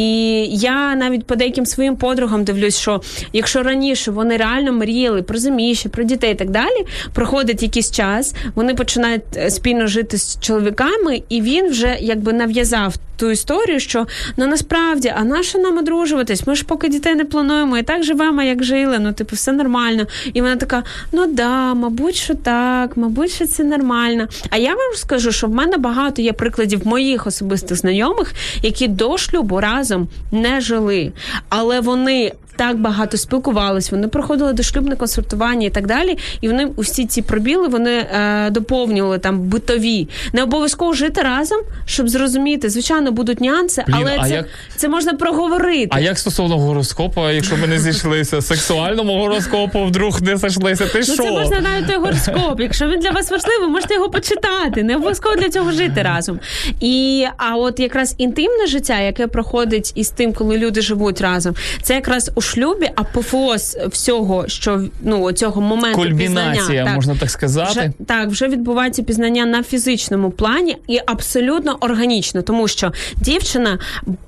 я навіть по деяким своїм подругам дивлюсь, що якщо раніше вони реально мріяли про заміжжя, про дітей і так далі, проходить якийсь час, вони починають е, спільно жити з чоловіками, і він вже якби нав'язав ту історію, що ну насправді, а нащо нам одружуватись? Ми ж поки дітей не плануємо, і так живемо, як жили. Ну, типу, все нормально. І вона така: ну да, мабуть, що так, мабуть, що це нормально. А я вам скажу, що в мене багато є прикладів моїх особистих знайомих, які до шлюбу разом не жили, але вони. Так багато спілкувались, вони проходили дошлюбне консультування і так далі. І вони усі ці пробіли вони е, доповнювали там битові. Не обов'язково жити разом, щоб зрозуміти. Звичайно, будуть нюанси, Блін, але а це, як- це можна проговорити. А як стосовно гороскопа, якщо ми не зійшлися сексуальному гороскопу, вдруг не зійшлися, ти Ну, це можна навіть той гороскоп. Якщо він для вас важливий, можете його почитати. Не обов'язково для цього жити разом. І а от якраз інтимне життя, яке проходить із тим, коли люди живуть разом, це якраз у шлюбі а апофеоз всього, що ну цього моменту Кульмінація, пізнання, можна так сказати. Вже, так, вже відбувається пізнання на фізичному плані і абсолютно органічно, тому що дівчина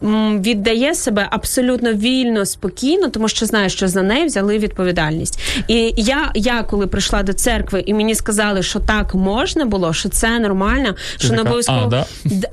м, віддає себе абсолютно вільно, спокійно, тому що знає, що за неї взяли відповідальність. І я, я коли прийшла до церкви, і мені сказали, що так можна було, що це нормально, що не обов'язково да?»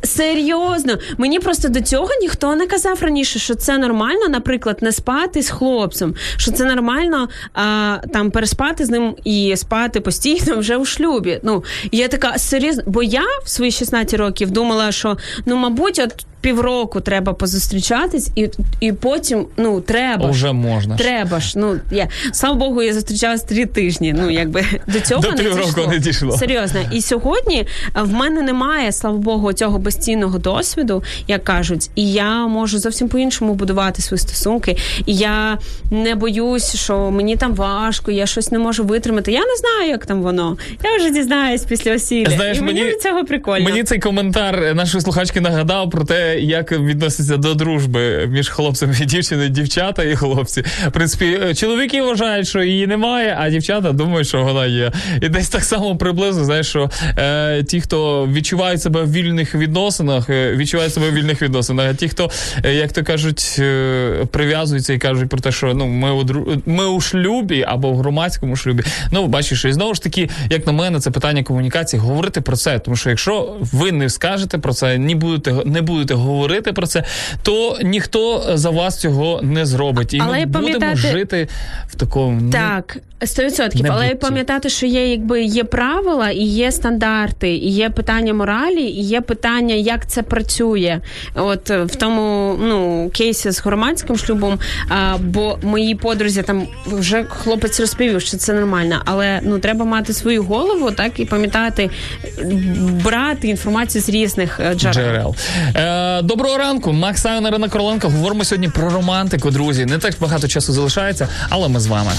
Серйозно. Мені просто до цього ніхто не казав раніше, що це нормально, наприклад, не спати з хлопцем, що це нормально а, там переспати з ним і спати постійно [LAUGHS] вже у шлюбі. Ну я така серйозно, бо я в свої 16 років думала, що ну мабуть, от півроку треба позустрічатись, і, і потім ну треба. Вже можна. Треба ж, ну я слава Богу, я зустрічалась три тижні. Ну якби до цього До не півроку дійшло. не дійшло. Серйозно. І сьогодні е, в мене немає, слава Богу, цього безцінного досвіду, як кажуть, і я можу зовсім по-іншому будувати свої стосунки. І я не боюсь, що мені там важко, я щось не можу витримати. Я не знаю, як там воно. Я вже дізнаюсь після осілля. Знаєш, і мені, мені- від цього прикольно. Мені цей коментар нашої слухачки нагадав про те, як відноситься до дружби між хлопцями і дівчиною, дівчата і хлопці. В принципі, е, чоловіки вважають, що її немає, а дівчата думають, що вона є. І десь так само приблизно, знаєш, що е, ті, хто відчувають себе в вільних відносинах, е, відчувають себе в вільних відносинах. А ті, хто, е, як то кажуть, прив'язуються і кажуть про те, що ну ми у ми у шлюбі або в громадському шлюбі. Ну, бачиш, і знову ж таки, як на мене, це питання комунікації. Говорити про це. Тому що якщо ви не скажете про це, не будете не будете говорити про це, то ніхто за вас цього не зробить. І Але ми й будемо жити в такому ну, Так, 100%. Але пам'ятати, що є якби є правила, і є стандарти, і є питання моралі, і є питання, як це працює. От е, в тому ну кейсі з громадським шлюбом. А, бо моїй подрузі там вже хлопець розповів, що це нормально, але ну треба мати свою голову, так і пам'ятати, брати інформацію з різних е, джерел. джерел. Е, доброго ранку, Макс Айон, Ірина Короленко. Говоримо сьогодні про романтику, друзі. Не так багато часу залишається, але ми з вами.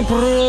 Говоримо про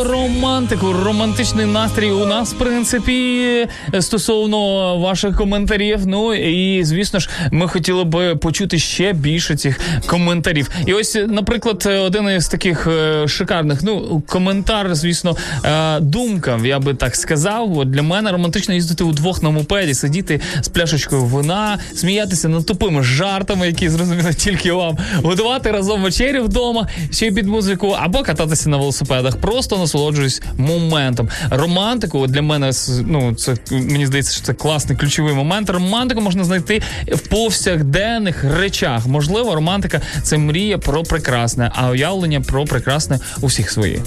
романтику, романтичний настрій у нас, в принципі, стосовно ваших коментарів. Ну і звісно ж, ми хотіли би почути ще більше цих коментарів. І ось, наприклад, один із таких е, шикарних, ну коментар, звісно, е, думка, я би так сказав. От для мене романтично їздити удвох на мопеді, сидіти з пляшечкою вина, сміятися над тупими жартами, які зрозуміло тільки вам, готувати разом вечерю вдома, ще й під музику, або кататися на велосипедах. Просто насолоджуюсь моментом. Романтику от для мене ну це мені здається, що це класний ключовий момент. Романтику можна знайти в повсякденних речах. Можливо, романтика це мрія про прекрасне, а уявлення про прекрасне у всіх своє.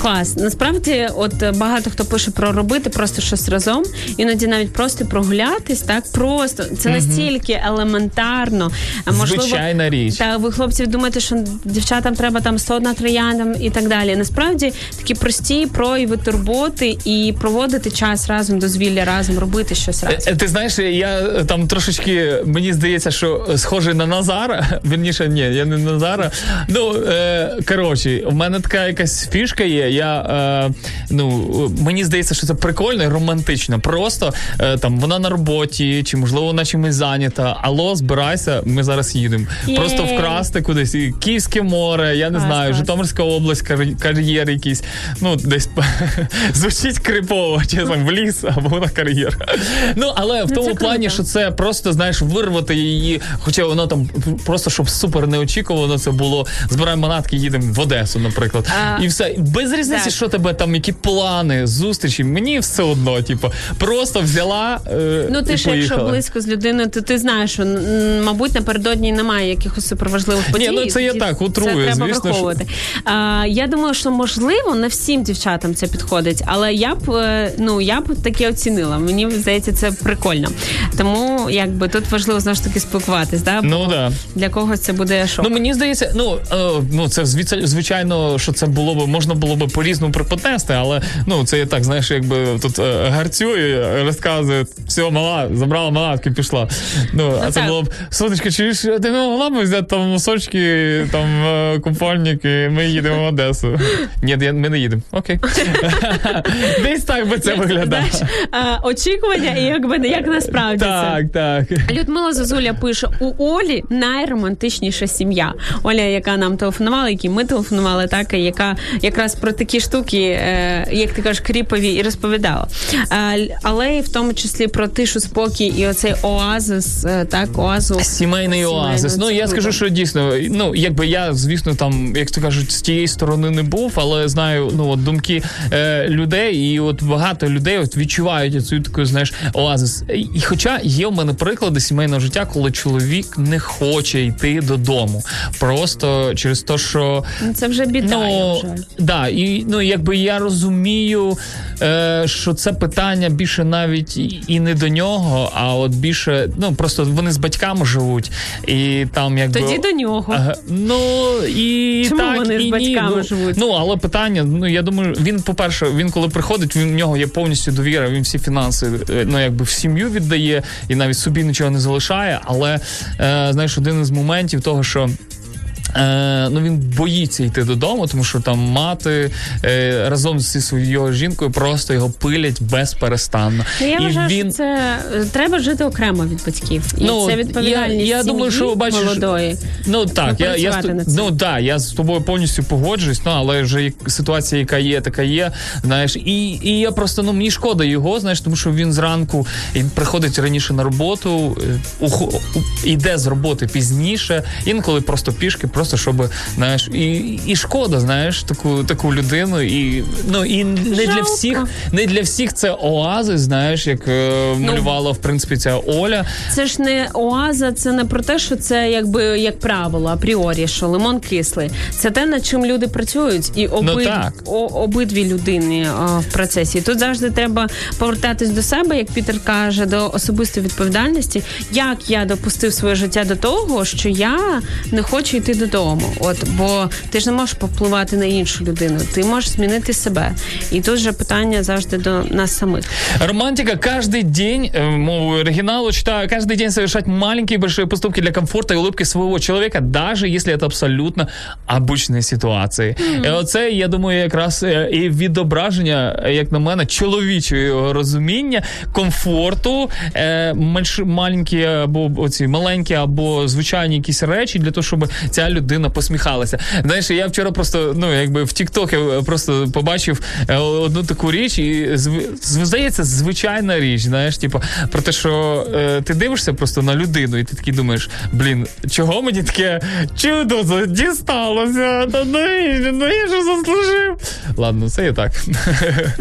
Клас. Насправді, от е, багато хто пише про робити просто щось разом, іноді навіть просто прогулятись, так просто це настільки елементарно. Можливо, Звичайна річ. Та ви хлопці думаєте, що дівчатам треба там 100 на трояндам і так далі. Насправді такі прості прояви турботи і проводити час разом, дозвілля разом, робити щось разом. Е, Ти знаєш, я е, там трошечки мені здається, що е, схожий на Назара. [LAUGHS] Вірніше, ні, я не Назара. Ну е, коротше, у мене така якась фішка є. Я е, ну мені здається, що це прикольно і романтично. Просто е, там вона на роботі, чи можливо вона чимось зайнята. Алло, збирайся, ми зараз їдемо. Просто вкрасти кудись. Київське море, я не Клас, знаю. Житомирська область, кар'єр якийсь. Ну, десь [LAUGHS] звучить крипово, чесно, в ліс або на кар'єр. Ну, але в Ну, тому це плані, круто. що це просто, знаєш, вирвати її, хоча воно там просто щоб супер неочікувано це було. Збираємо манатки, їдемо в Одесу, наприклад. А, і все. Без різниці, так. що тебе там, які плани, зустрічі. Мені все одно, типу, просто взяла. Е, Ну, ти і ж якщо близько з людиною, то ти знаєш, що мабуть напередодні немає якихось суперважливих подій. ну, це я так, утрую, Це треба звісно, що- А, я думаю, що можливо не всім дівчатам це підходить, але я б е, ну я б таке оцінила. Мені здається, це прикольно. Тому якби тут важливо знову ж таки спілкуватись. Да? Ну да. Для когось це буде шок. Ну мені здається, ну е, ну це звичайно, що це було б можна було б по-різному припотести, але ну це я так, знаєш, якби тут е, гарцює, розказує, все, мала, забрала малатки, пішла. Ну, а це так. було б сонечко, чи ж ти не могла б взяти там носочки, там е, купальник, ми їдемо в Одесу. [LAUGHS] Ні, ми не їдемо. Окей. [LAUGHS] [LAUGHS] Десь так би це е, очікування і якби не як насправді це. Так, так. Людмила Зозуля пише: у Олі найромантичніша сім'я. Оля, яка нам телефонувала, якій ми телефонували, так і яка якраз про такі штуки, е, як ти кажеш, кріпові, і розповідала. Але і в тому числі про тишу, спокій і оцей оазис, е, так, оазу. Сімейний оазис. Ну я скажу, що дійсно, ну якби я, звісно, там, як то кажуть, з тієї сторони не був, але знаю ну от думки е, людей, і от багато людей от відчувають цю таку, знаєш, оазис. І хоча є в мене приклади сімейного життя, коли чоловік не хоче йти додому, просто через те, що Ну, Це вже біда. я Ну, вважаю. да, і ну якби я розумію, е, що це питання більше навіть і- не до нього, а от більше, ну просто вони з батьками живуть, і там якби Тоді до нього. Ага, ну і Чому так, вони з і ні. батьками ну, живуть? Ну але питання, ну я думаю, він, по-перше, він коли приходить, він в нього є повністю довіра, він всі фінанси е, ну якби в сім'ю віддає і навіть собі нічого не залишає. Але е, знаєш, один із моментів того, що. Е, ну він боїться йти додому, тому що там мати е, разом зі своєю жінкою просто його пилять безперестанно. Ну, Я і вважаю, він що це е, треба жити окремо від батьків. І Ну, це відповідальність я- я сім'ї думаю, що, бачиш, молодої. Ну так, я, я, ну да, я з тобою повністю погоджуюсь, ну але вже ситуація, яка є, така є. Знаєш, і, і я просто ну мені шкода його, знаєш, тому що він зранку він приходить раніше на роботу, е, ухо- йде з роботи пізніше, інколи просто пішки, просто щоб знаєш, і, і шкода, знаєш, таку таку людину. І ну і не для всіх, не для всіх це оази, знаєш, як е, Ну. малювала в принципі ця Оля. Це ж не оаза, це не про те, що це якби як правило, апріорі, що лимон кислий. Це те, над чим люди працюють, і обид... Ну, так. о, обидві людини а, в процесі. Тут завжди треба повертатись до себе, як Пітер каже, до особистої відповідальності. Як я допустив своє життя до того, що я не хочу йти до свідомо. От бо ти ж не можеш попливати на іншу людину, ти можеш змінити себе. І тут же питання завжди до нас самих. Романтика каждый день, э, мову оригиналу читаю, каждый день совершать маленькие и большие поступки для комфорта и улыбки своего человека, даже если это абсолютно обычные ситуації. І оце, я думаю, якраз е, і відображення, е, як на мене, чоловічого розуміння, комфорту, е, менш маленькі або оці маленькі, або звичайні якісь речі для того, щоб ця людина посміхалася. Знаєш, я вчора просто ну якби в Тіктокі просто побачив е, одну таку річ, і здається, звичайна річ. Знаєш, типу, про те, що е, ти дивишся просто на людину, і ти такий думаєш, блін, чого мені таке чудо дісталося? Та ну, ну я ж заслужив. Ладно, це і так.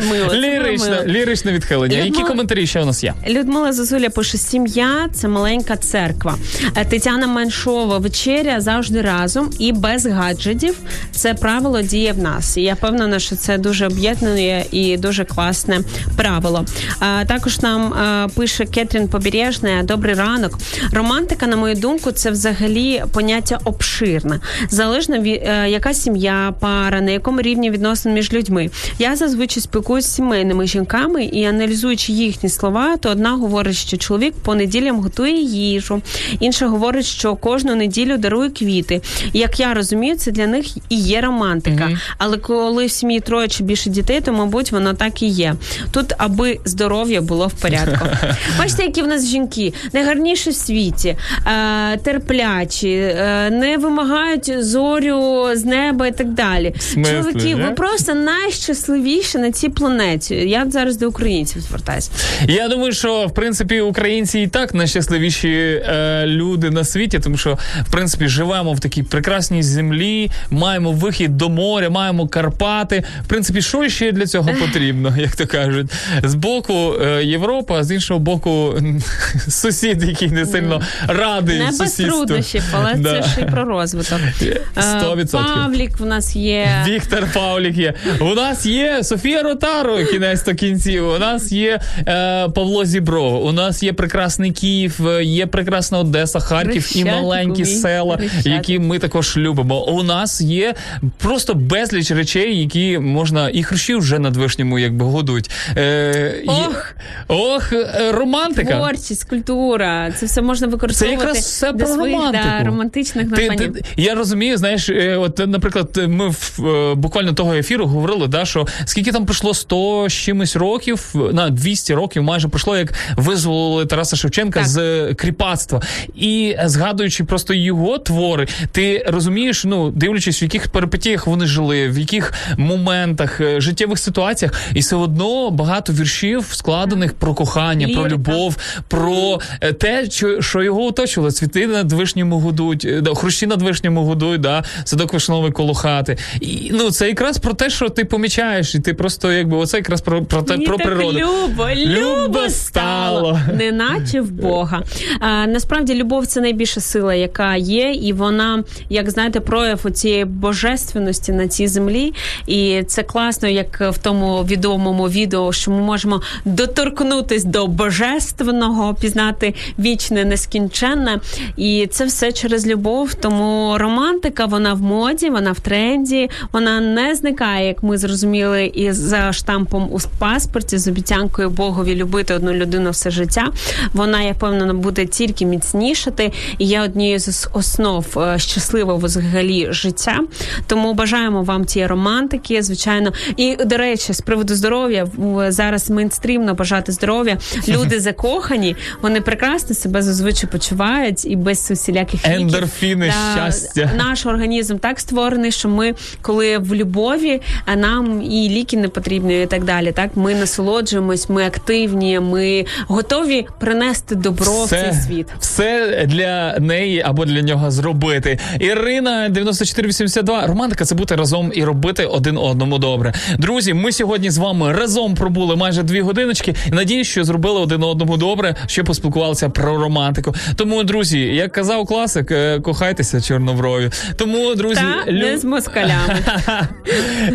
Мило, Ліричне, мило. ліричне відхилення. Я Які коментарі ще у нас є? Людмила Зозуля пише: сім'я це маленька церква. Е, Тетяна Меншова вечеря завжди разом і без гаджетів. Це правило діє в нас. І я впевнена, що це дуже об'єднує і дуже класне правило. А, також нам е, пише Кетрін Побережна. Добрий ранок. Романтика, на мою думку, це взагалі поняття обширне. Залежно від е, яка сім'я, пара, на якому рівні відносин між людьми. Я зазвичай спілкуюся з сімейними жінками і аналізуючи їхні слова, то одна говорить, що чоловік по неділям готує їжу, інша говорить, що кожну неділю дарує квіти. Як я розумію, це для них і є романтика. Але коли в сім'ї троє чи більше дітей, то мабуть воно так і є. Тут аби здоров'я було в порядку. [LAUGHS] Бачите, які в нас жінки найгарніші в світі, е, терплячі, е, не вимагають зорю з неба і так далі. смислі, Чоловіки, ви просто найщасливіші на цій планеті. Я зараз до українців звертаюся. Я думаю, що в принципі українці і так найщасливіші е, люди на світі, тому що в принципі живемо в такій прекрасній землі, маємо вихід до моря, маємо Карпати. В принципі, що ще для цього потрібно, [LAUGHS] як то кажуть, з боку е, Європа, а з іншого боку [LAUGHS] сусід, який не сильно радий Не без труднощів, але Да. це ж і про розвиток. [LAUGHS] Е, 100%. Павлік в нас є. Віктор Павлік є. У нас є Софія Ротару, кінець до кінців. У нас є е, Павло Зібров. У нас є прекрасний Київ, е, є прекрасна Одеса, Харків і маленькі села, які ми також любимо. У нас є просто безліч речей, які можна і хрущі вже над вишньому якби годують. Е, є- Ох! ох, е, романтика. Творчість, культура, це все можна використовувати якраз все для про своїх романтику. да, романтичних Ти, ти, я розумію, знаєш, е, от, наприклад, ми в е, буквально того ефіру говорили, да, що скільки там пройшло 100 з чимось років, на 200 років майже пройшло, як визволили Тараса Шевченка Так. з кріпацтва. І згадуючи просто його твори, ти розумієш, ну, дивлячись, в яких перипетіях вони жили, в яких моментах, е, життєвих ситуаціях, і все одно багато віршів складених про кохання, про любов, про е, те, що, його оточувало. Цвіти над вишнями гудуть, е, да, хрущі над вишнями гудуть, да, садок вишновий коло хати. І ну це якраз про те, що ти помічаєш, і ти просто якби оце якраз про, про те Мені про так природу. Любо, Любо стало, неначе в Бога. А, насправді, любов це найбільша сила, яка є, і вона, як знаєте, прояв цієї божественності на цій землі. І це класно, як в тому відомому відео, що ми можемо доторкнутись до божественного, пізнати вічне, нескінченне. І це все через любов. Тому романтика, вона в моді, вона в тренді, вона не зникає, як ми зрозуміли, і за штампом у паспорті з обіцянкою Богові любити одну людину все життя. Вона, я впевнена, буде тільки міцнішати і є однією з основ е, щасливого взагалі життя. Тому бажаємо вам тієї романтики, звичайно. І до речі, з приводу здоров'я зараз мейнстрімно бажати здоров'я. Люди [LAUGHS] закохані, вони прекрасно себе зазвичай почувають і без усіляких ліків. Ендорфіни, щастя. Наш організм так створений, що ми, коли в любові, а нам і ліки не потрібні, і так далі. Так ми насолоджуємось, ми активні, ми готові принести добро в цей світ. все для неї або для нього зробити. Ірина 9482. Романтика це бути разом і робити один одному добре. Друзі, ми сьогодні з вами разом пробули майже дві годиночки. Надіюсь, що зробили один одному добре, що поспілкувалися про романтику. Тому, друзі, як казав класик, е, кохайтеся чорноброві. Тому, друзі, Та не з москалями. [LAUGHS]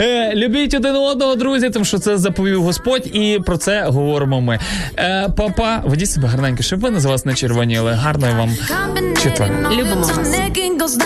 Е, Любіть один одного, друзі, тому що це заповів Господь, і про це говоримо ми. Е, Папа, ведіть себе гарненько, щоб ви на вас не червоніли. Гарної вам четверга. Любимо вас.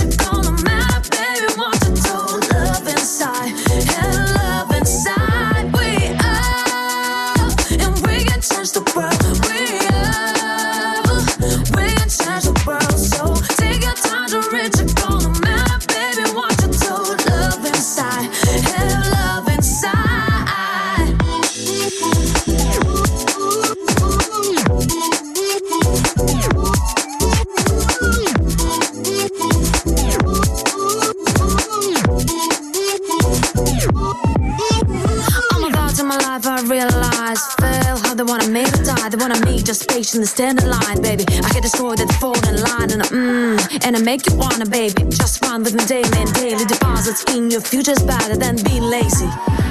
realize. Fail how they wanna make me die. They wanna me just patiently stand in line, baby. I get destroyed at the folding line And I, mm, and I make you wanna, baby. Just run with me daily and daily. Deposits in your future's better than being lazy.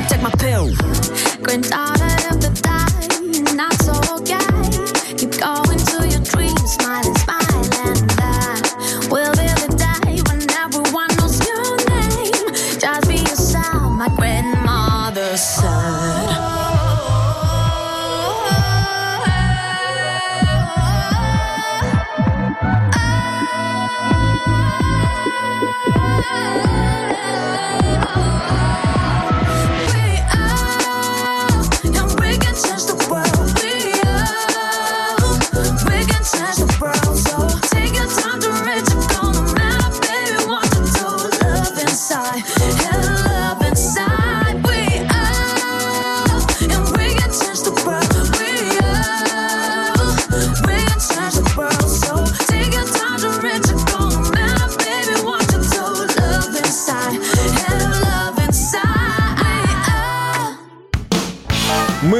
Take my pill. Grind tired of the die Not so okay. Keep going to your dreams Smiling, smiling. And will be the day When everyone knows your name. Just be yourself My grandmother said